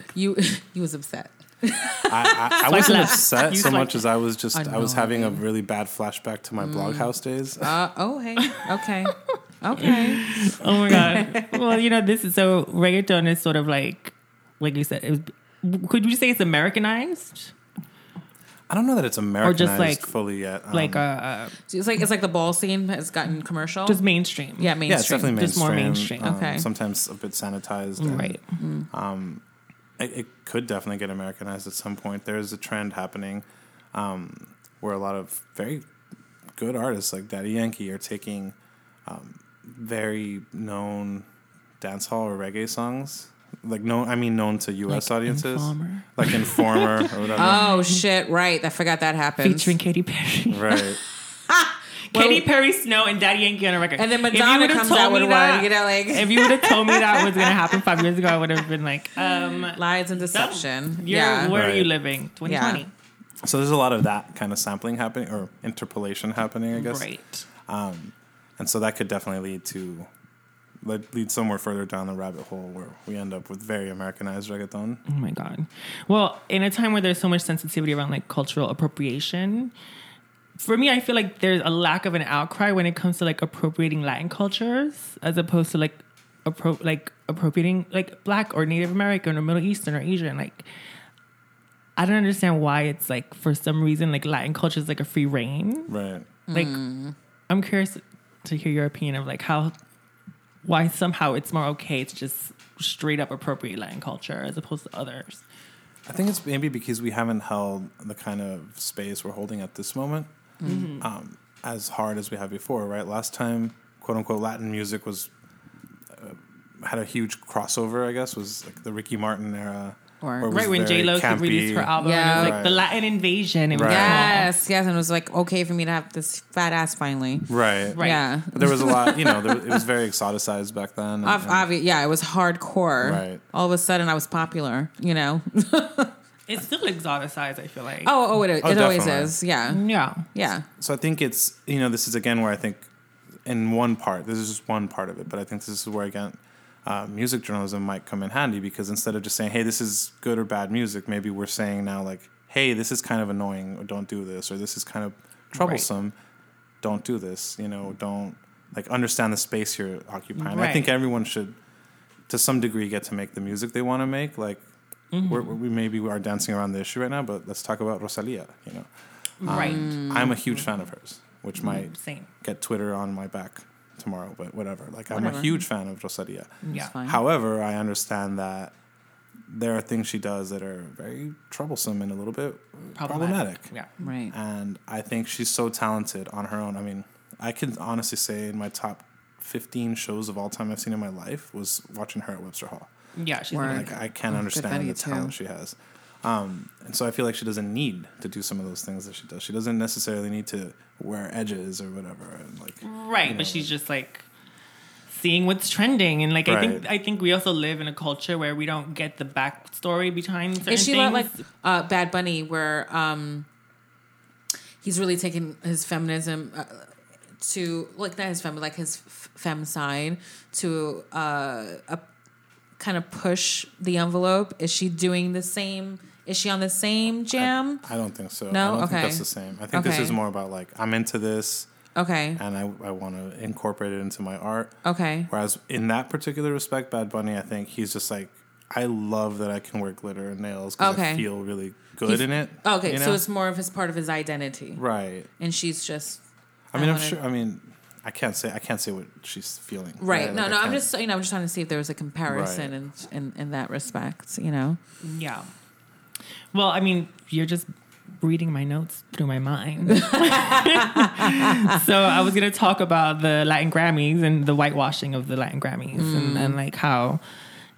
You was upset. I, I, I wasn't left. upset You so swipe much as I was just I was having a really bad flashback to my bloghouse days. Uh oh hey. Okay. Okay. Oh my god. well, you know, this is so reggaeton is sort of like, like you said, it was, could you say it's Americanized? I don't know that it's Americanized like- fully yet. Um, like uh, uh, it's like it's like the ball scene has gotten commercial. just mainstream. yeah, yeah, it's mainstream. definitely Just more mainstream. mainstream. um, Okay. Sometimes a bit sanitized. and, Right. It, it could definitely get Americanized at some point. There is a trend happening um, where a lot of very good artists like Daddy Yankee are taking um, very known dance hall or reggae songs, like known. I mean, known to U.S. Like audiences, Informer. like Informer or whatever. Oh shit! Right, I forgot that happened. Featuring Katy Perry. right. Katy Perry, Snow, and Daddy Yankee on a record. And then If you Madonna comes told out me with that- one. You know, like If you would have told me that was going to happen five years ago, I would have been like, um, lies and deception. yeah. where are you living? 2020. So there's a lot of that kind of sampling happening or interpolation happening, I guess. Right. And so that could definitely lead to lead lead somewhere further down the rabbit hole where we end up with very Americanized reggaeton. Oh my god. Well, in a time where there's so much sensitivity around like cultural appropriation, for me, I feel like there's a lack of an outcry when it comes to like appropriating Latin cultures as opposed to like appro- like appropriating like Black or Native American or Middle Eastern or Asian. Like, I don't understand why it's like for some reason like Latin culture is like a free reign. Right. Like, I'm curious to hear your opinion of like how why somehow it's more okay to just straight up appropriate Latin culture as opposed to others. I think it's maybe because we haven't held the kind of space we're holding at this moment um, as hard as we have before, right? Last time, quote unquote, Latin music was uh, had a huge crossover. I guess was like the Ricky Martin era, Or- where it was Right when very J Lo campy. released her album, Yeah. it was like Right. the Latin invasion. It was Right. Yes, yes, and it was like okay for me to have this fat ass finally. right? Right. Yeah. But there was a lot, you know, there, it was very exoticized back then. and- Ob- and- obvi- yeah, it was hardcore. Right. All of a sudden, I was popular. You know. It's still exoticized. I feel like. oh, oh, it, Oh, always definitely. is. Yeah, yeah. yeah. so I think it's you know this is again where I think in one part this is just one part of it, but I think this is where again uh, music journalism might come in handy because instead of just saying hey this is good or bad music, maybe we're saying now like hey this is kind of annoying or don't do this or this is kind of troublesome, don't do this. You know don't like understand the space you're occupying. I think everyone should to some degree get to make the music they want to make like. Mm-hmm. We're, we maybe are dancing around the issue right now, but let's talk about Rosalia. You know, Right. Um, I'm a huge fan of hers, which might Same. get Twitter on my back tomorrow, but whatever. Like I'm a huge fan of Rosalia. Yeah. However, I understand that there are things she does that are very troublesome and a little bit problematic. Yeah. Right. And I think she's so talented on her own. I mean, I can honestly say in my top 15 shows of all time I've seen in my life was watching her at Webster Hall. Yeah. She's Word. like, Like I can't understand the talent too. she has. Um, and so I feel like she doesn't need to do some of those things that she does. She doesn't necessarily need to wear edges or whatever. And like, right, you know, but she's just like seeing what's trending and like I think I think we also live in a culture where we don't get the backstory behind certain Is she things. like uh, Bad Bunny, where um, he's really taken his feminism uh, to like not his fem, like his f- fem side to uh, a, kind of push the envelope. Is she doing the same? Is she on the same jam? I don't think so. No? I don't Okay. think that's the same. I think this is more about like I'm into this Okay, and I, I want to incorporate it into my art. okay, Whereas in that particular respect, Bad Bunny, I think he's just like, I love that I can wear glitter and nails because Okay. I feel really good He's- in it. okay. you So it's more of his part of his identity, right. and she's just I mean, I I am sure. I mean, I can't say I can't say what she's feeling. right. Like, no, I no. I'm just you know I'm just trying to see if there was a comparison in, in in that respect. You know. Yeah. Well, I mean, you're just reading my notes through my mind. so I was gonna talk about the Latin Grammys and the whitewashing of the Latin Grammys and, mm. and like how,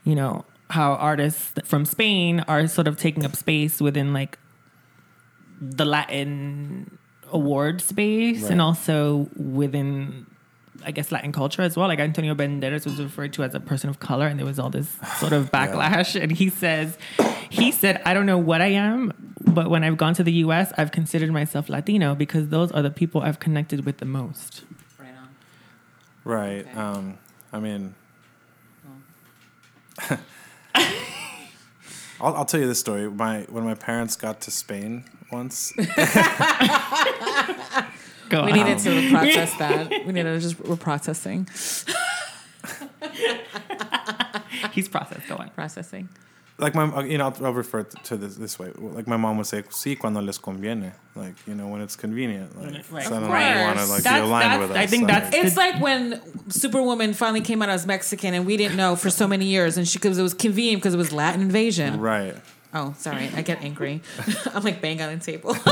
you know, how artists from Spain are sort of taking up space within like the Latin award space Right. and also within I guess Latin culture as well. Like Antonio Banderas was referred to as a person of color, and there was all this sort of backlash. And he says, he said, I don't know what I am, but when I've gone to the U.S., I've considered myself Latino because those are the people I've connected with the most. Right on. Right. Okay. Um, I mean, I'll, I'll tell you this story. My when my parents got to Spain once, Go We on. needed to process that. We needed to just we're processing, He's processed. Go on. processing. like my uh, you know I'll, I'll refer to this this way. Like my mom would say, "Sí, cuando les conviene," like you know when it's convenient. Like Right. so I Of don't want to course. like be That's- aligned that's- with us. I think that's- like- It's like when Superwoman finally came out as Mexican, and we didn't know for so many years, and she because it was convenient because it was Latin invasion. right. Oh, sorry, I get angry. I'm like bang on the table.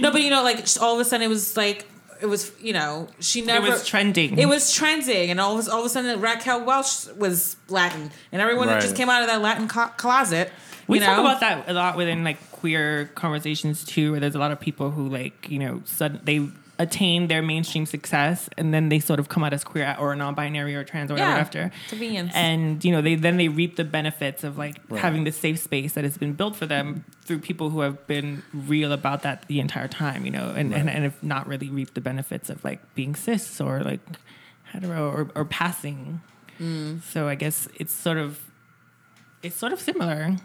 no, but you know, like all of a sudden it was like it was you know she never it was trending. It was trending, and all of, a- all of a sudden Raquel Welch was Latin, and everyone that just came out of that Latin co- closet. We you talk know? about that a lot within like queer conversations too, where there's a lot of people who like you know sudden they attain their mainstream success and then they sort of come out as queer or non-binary or trans or whatever Yeah, after convenience. and you know they then they reap the benefits of like Right. having this safe space that has been built for them through people who have been real about that the entire time you know and and, Right. and have not really reaped the benefits of like being cis or like hetero or, or passing Mm. so i guess it's sort of it's sort of similar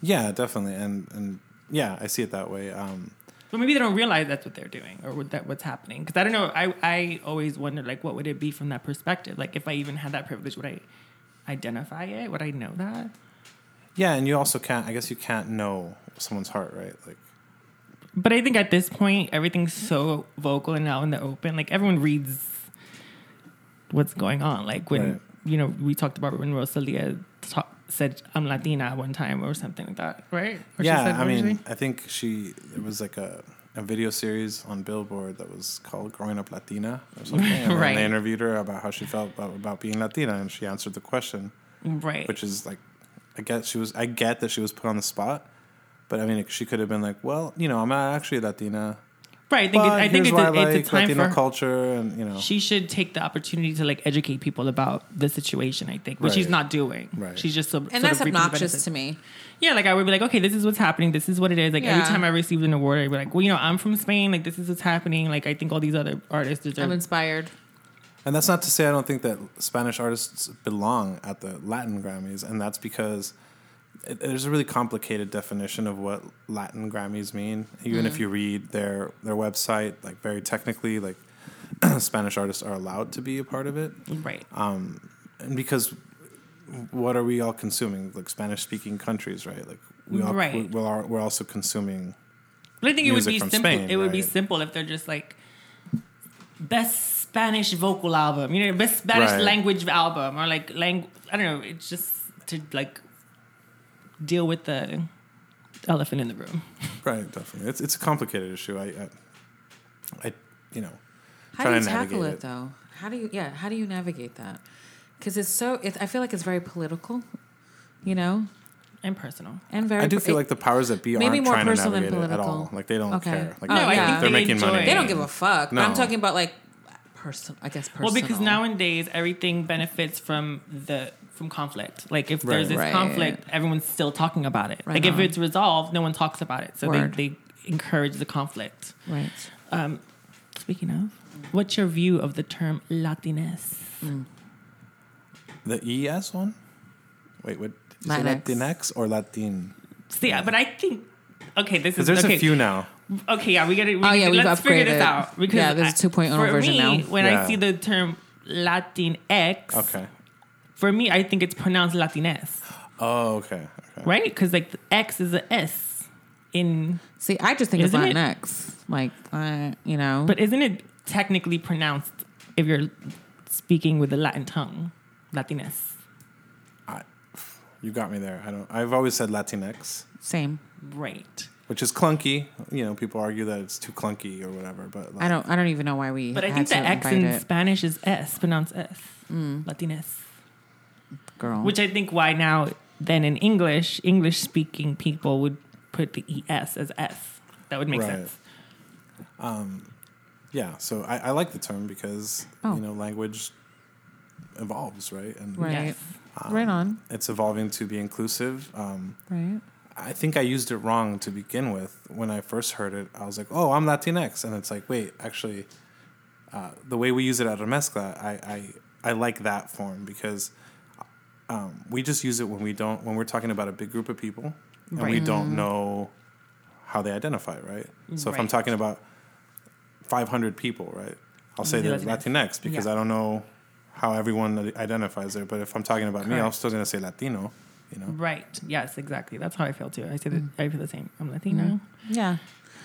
Yeah, definitely, and and yeah, I see it that way. Um, But maybe they don't realize that's what they're doing or what that what's happening. Because I don't know. I I always wondered like what would it be from that perspective? Like if I even had that privilege, would I identify it? Would I know that? yeah, and you also can't. I guess you can't know someone's heart, right? Like But I think at this point, everything's so vocal and out in the open. Like everyone reads what's going on. Like when Right. you know we talked about when Rosalia said I'm Latina one time or something like that, right? Or she yeah, said, I mean. I think she there was like a, a video series on Billboard that was called "Growing Up Latina" or something, and Right. they interviewed her about how she felt about, about being Latina, and she answered the question, right. which is like, I get she was, I get that she was put on the spot, but I mean, she could have been like, well, you know, I'm not actually Latina, right. I think it, I think it's why a, I like it's a time Latino for culture, and you know, she should take the opportunity to like educate people about the situation. I think, which she's not doing. Right. She's just so, and that's obnoxious to me. Yeah, like I would be like, okay, this is what's happening. This is what it is. Like every time I received an award, I'd be like, well, you know, I'm from Spain. Like this is what's happening. Like I think all these other artists are I'm inspired. And that's not to say I don't think that Spanish artists belong at the Latin Grammys, and that's because it, there's a really complicated definition of what Latin Grammys mean. Even if mm. you read their their website, like very technically, like Spanish artists are allowed to be a part of it, right. Um, and because what are we all consuming? Like Spanish speaking countries, right? Like we all Right. we, we're, all- we're also consuming. But I think it would be simple. Spain, it would be simple if they're just like best Spanish vocal album, you know, best Spanish Right. language album, or like lang. I don't know. It's just to like deal with the elephant in the room. Right, definitely. It's it's a complicated issue. I, I, I you know, How do you to tackle navigate it, though? How do you yeah? How do you navigate that? Because it's so. It, I feel like it's very political, you know, And personal. and very. I do feel it- like the powers that be maybe aren't more trying to personal than navigate it at all. Like they don't Okay. care. Like Oh, no, I yeah. think they're they making enjoy money. they don't give a fuck. But I'm talking about like personal. I guess personal. Well, because nowadays everything benefits from the from conflict. Like if there's this Right. conflict, everyone's still talking about it. Right like if it's resolved, no one talks about it. So they, Word. they encourage the conflict. right. Um, speaking of, what's your view of the term Latinx? Mm. The ES one? Wait, what? Is it Latinx. Latinx or Latin? See, but I think okay, this Because is there's okay. a few now. Okay, yeah, we got to. Oh, yeah, we've let's figure this upgraded. out because Yeah, there's a I- 2.0 for version me, now. When Yeah. I see the term Latinx, Okay. For me, I think it's pronounced Latines. Oh, okay. Okay. right? Because like the X is a S in, See, I just think Isn't it's it? Latinx. Like, uh, you know. but isn't it technically pronounced if you're speaking with the Latin tongue, Latines. I, you got me there. I don't. I've always said Latinx, same. Right. which is clunky. You know, people argue that it's too clunky or whatever. But like, I don't. I don't even know why we. But I had think the X in it. Spanish is S, pronounced S, Latinx. Girl. Which I think why now then in English, English speaking people would put the ES as S. That would make Right. sense. yeah. So I, I like the term because Oh. you know language evolves, right? And right. Yes. right on. it's evolving to be inclusive. Um, Right. I think I used it wrong to begin with. When I first heard it, I was like, "Oh, I'm Latinx," and it's like, wait, actually, uh, the way we use it at Remezcla, I, I I like that form because um, we just use it when we don't when we're talking about a big group of people and we don't mm-hmm. know how they identify, right? So if I'm talking about 500 people, right, I'll say do they're Latinx. Latinx because Yeah. I don't know how everyone identifies there. But if I'm talking about me, I'm still going to say Latino. You know, Right. Yes, exactly. That's how I feel too. I say that mm. I feel the same. I'm Latino. Mm-hmm. Yeah.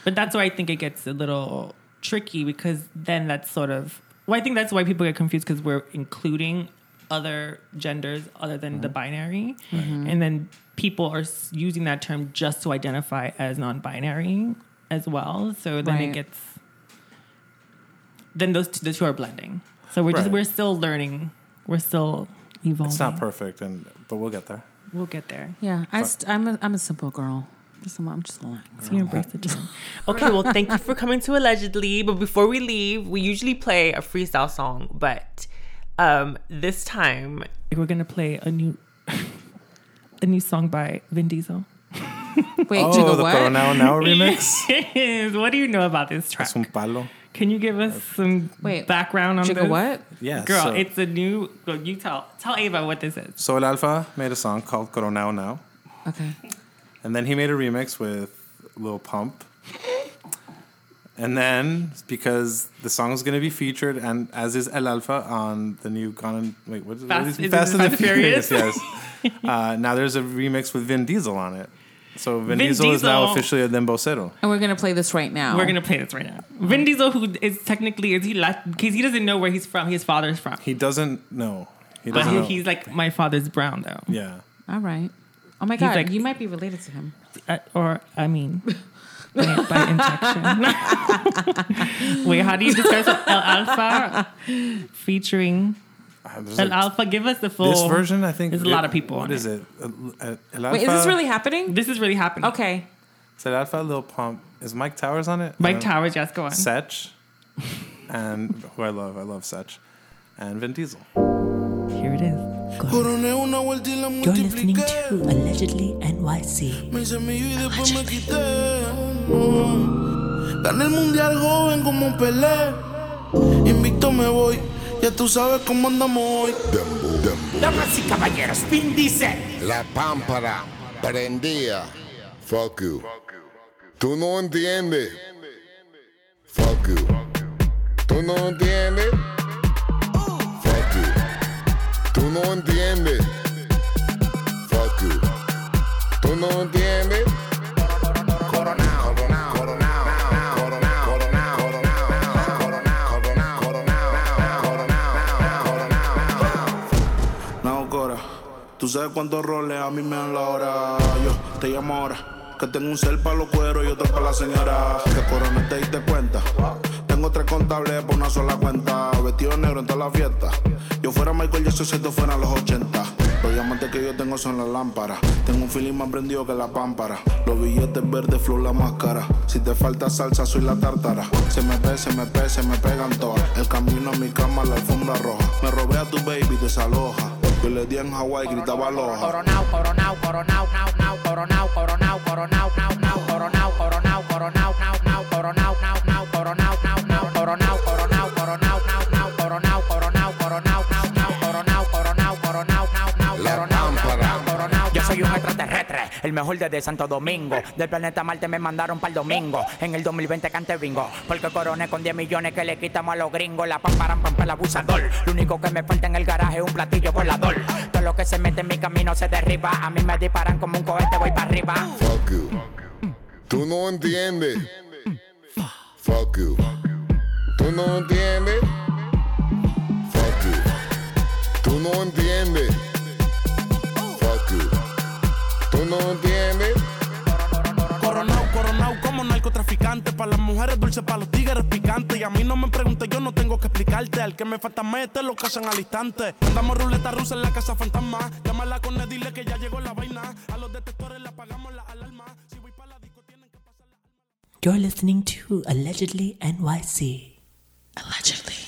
But that's why I think it gets a little tricky because then that's sort of well, I think that's why people get confused because we're including other genders other than the binary, mm-hmm. and then people are using that term just to identify as non-binary as well. So then Right. it gets then those two, the two are blending. So we're just we're still learning. We're still evolving. it's not perfect, and but we'll get there. We'll get there. Yeah. I st- I'm a I'm a simple girl. Just a, I'm just a line. So you embrace the term. Okay, well, thank you for coming to Allegedly. But before we leave, we usually play a freestyle song, but um, this time, We're gonna play a new a new song by Vin Diesel. Wait, oh, do the, the what? Coronao Now remix. Yes. what do you know about this track? Es un palo. Can you give us some Wait, background on Chica this? what? Yeah, Girl, so- it's a new. Well, you tell tell Ava what this is. Soul Alpha made a song called Coronao Now, Okay. and then he made a remix with Lil Pump. And then, because the song is going to be featured, and as is El Alfa on the new Gone and wait, what is, Fast- what is is it Fast and the Fast and Furious? Furious? yes. Uh, now there's a remix with Vin Diesel on it. So Vin, Vin Diesel, is now officially a Dembocero. And we're gonna play this right now. We're gonna play this right now. Vin Diesel, who is technically is he Latin? Because he doesn't know where he's from. His father's from, He doesn't know. He but doesn't he, know. he's like my father's brown though. yeah. All right. Oh my god, like- you might be related to him. Uh, or I mean, by, by injection. Wait, how do you describe it? El Alfa featuring uh, El like, Alfa? Give us the full. this version, I think. There's a lot of people What on is it. it? El, El Wait, is this really happening? This is really happening. Okay. So El Alfa, Lil Pump. Is Myke Towers on it? Myke Uh, Towers, yes, go on. Sech, and who I love, I love Sech, and Vin Diesel. Here it is. Go ahead. Coroné una vuelta y la you're listening to Allegedly NYC. Mm. Gané el mundial joven como Pelé. Invicto me voy. Ya tú sabes cómo andamos hoy. Damas y caballeros, Vin Diesel. La pámpara prendía. Fuck you. Tú no entiendes. Fuck you. Tú no entiendes. Fuck you. Tú no entiendes. Fuck you. Tú no entiendes. Tú sabes cuántos roles a mí me dan la hora. Yo te llamo ahora. Que tengo un cel para los cueros y otro para la señora. Que corona te diste cuenta. Tengo tres contables por una sola cuenta. Vestido negro en toda la fiesta. Yo fuera Michael Jackson si esto fuera los 80. Los diamantes que yo tengo son las lámparas. Tengo un feeling más prendido que la pámpara. Los billetes verdes, flow la máscara. Si te falta salsa, soy la tártara. Se me ve, se me pe, se me pegan todas. El camino a mi cama, la alfombra roja. Me robé a tu baby, desaloja. Yo le di en Hawái, gritaba aloha. Coronao, coronao, coronao, nao, nao, coronao, coronao, coronao, nao, nao, coronao, coronao, coronao, nao, nao, coronao, nao, nao, coronao, el mejor desde Santo Domingo. Del planeta Marte me mandaron para el domingo. En el 2020 cante bingo. Porque coroné con 10 millones que le quitamos a los gringos. La pamparan pampa el abusador. Lo único que me falta en el garaje es un platillo volador. Todo lo que se mete en mi camino se derriba. A mí me disparan como un cohete, voy para arriba. Fuck you. Tú no entiendes. Fuck you. Tú no entiendes. Fuck you. Tú no entiendes. No entiendes. Coronao, coronao como narcotraficante. Para las mujeres dulce, para los tigres picante. Y a mí no me preguntes, yo no tengo que explicarte. Al que me falta mete lo casan al instante. Andamos ruleta rusa en la casa fantasma. Llámala con él, dile que ya llegó la vaina. A los detectores le apagamos la alarma. Si voy para la disco, tienen que pasar la You're listening to Allegedly NYC. Allegedly.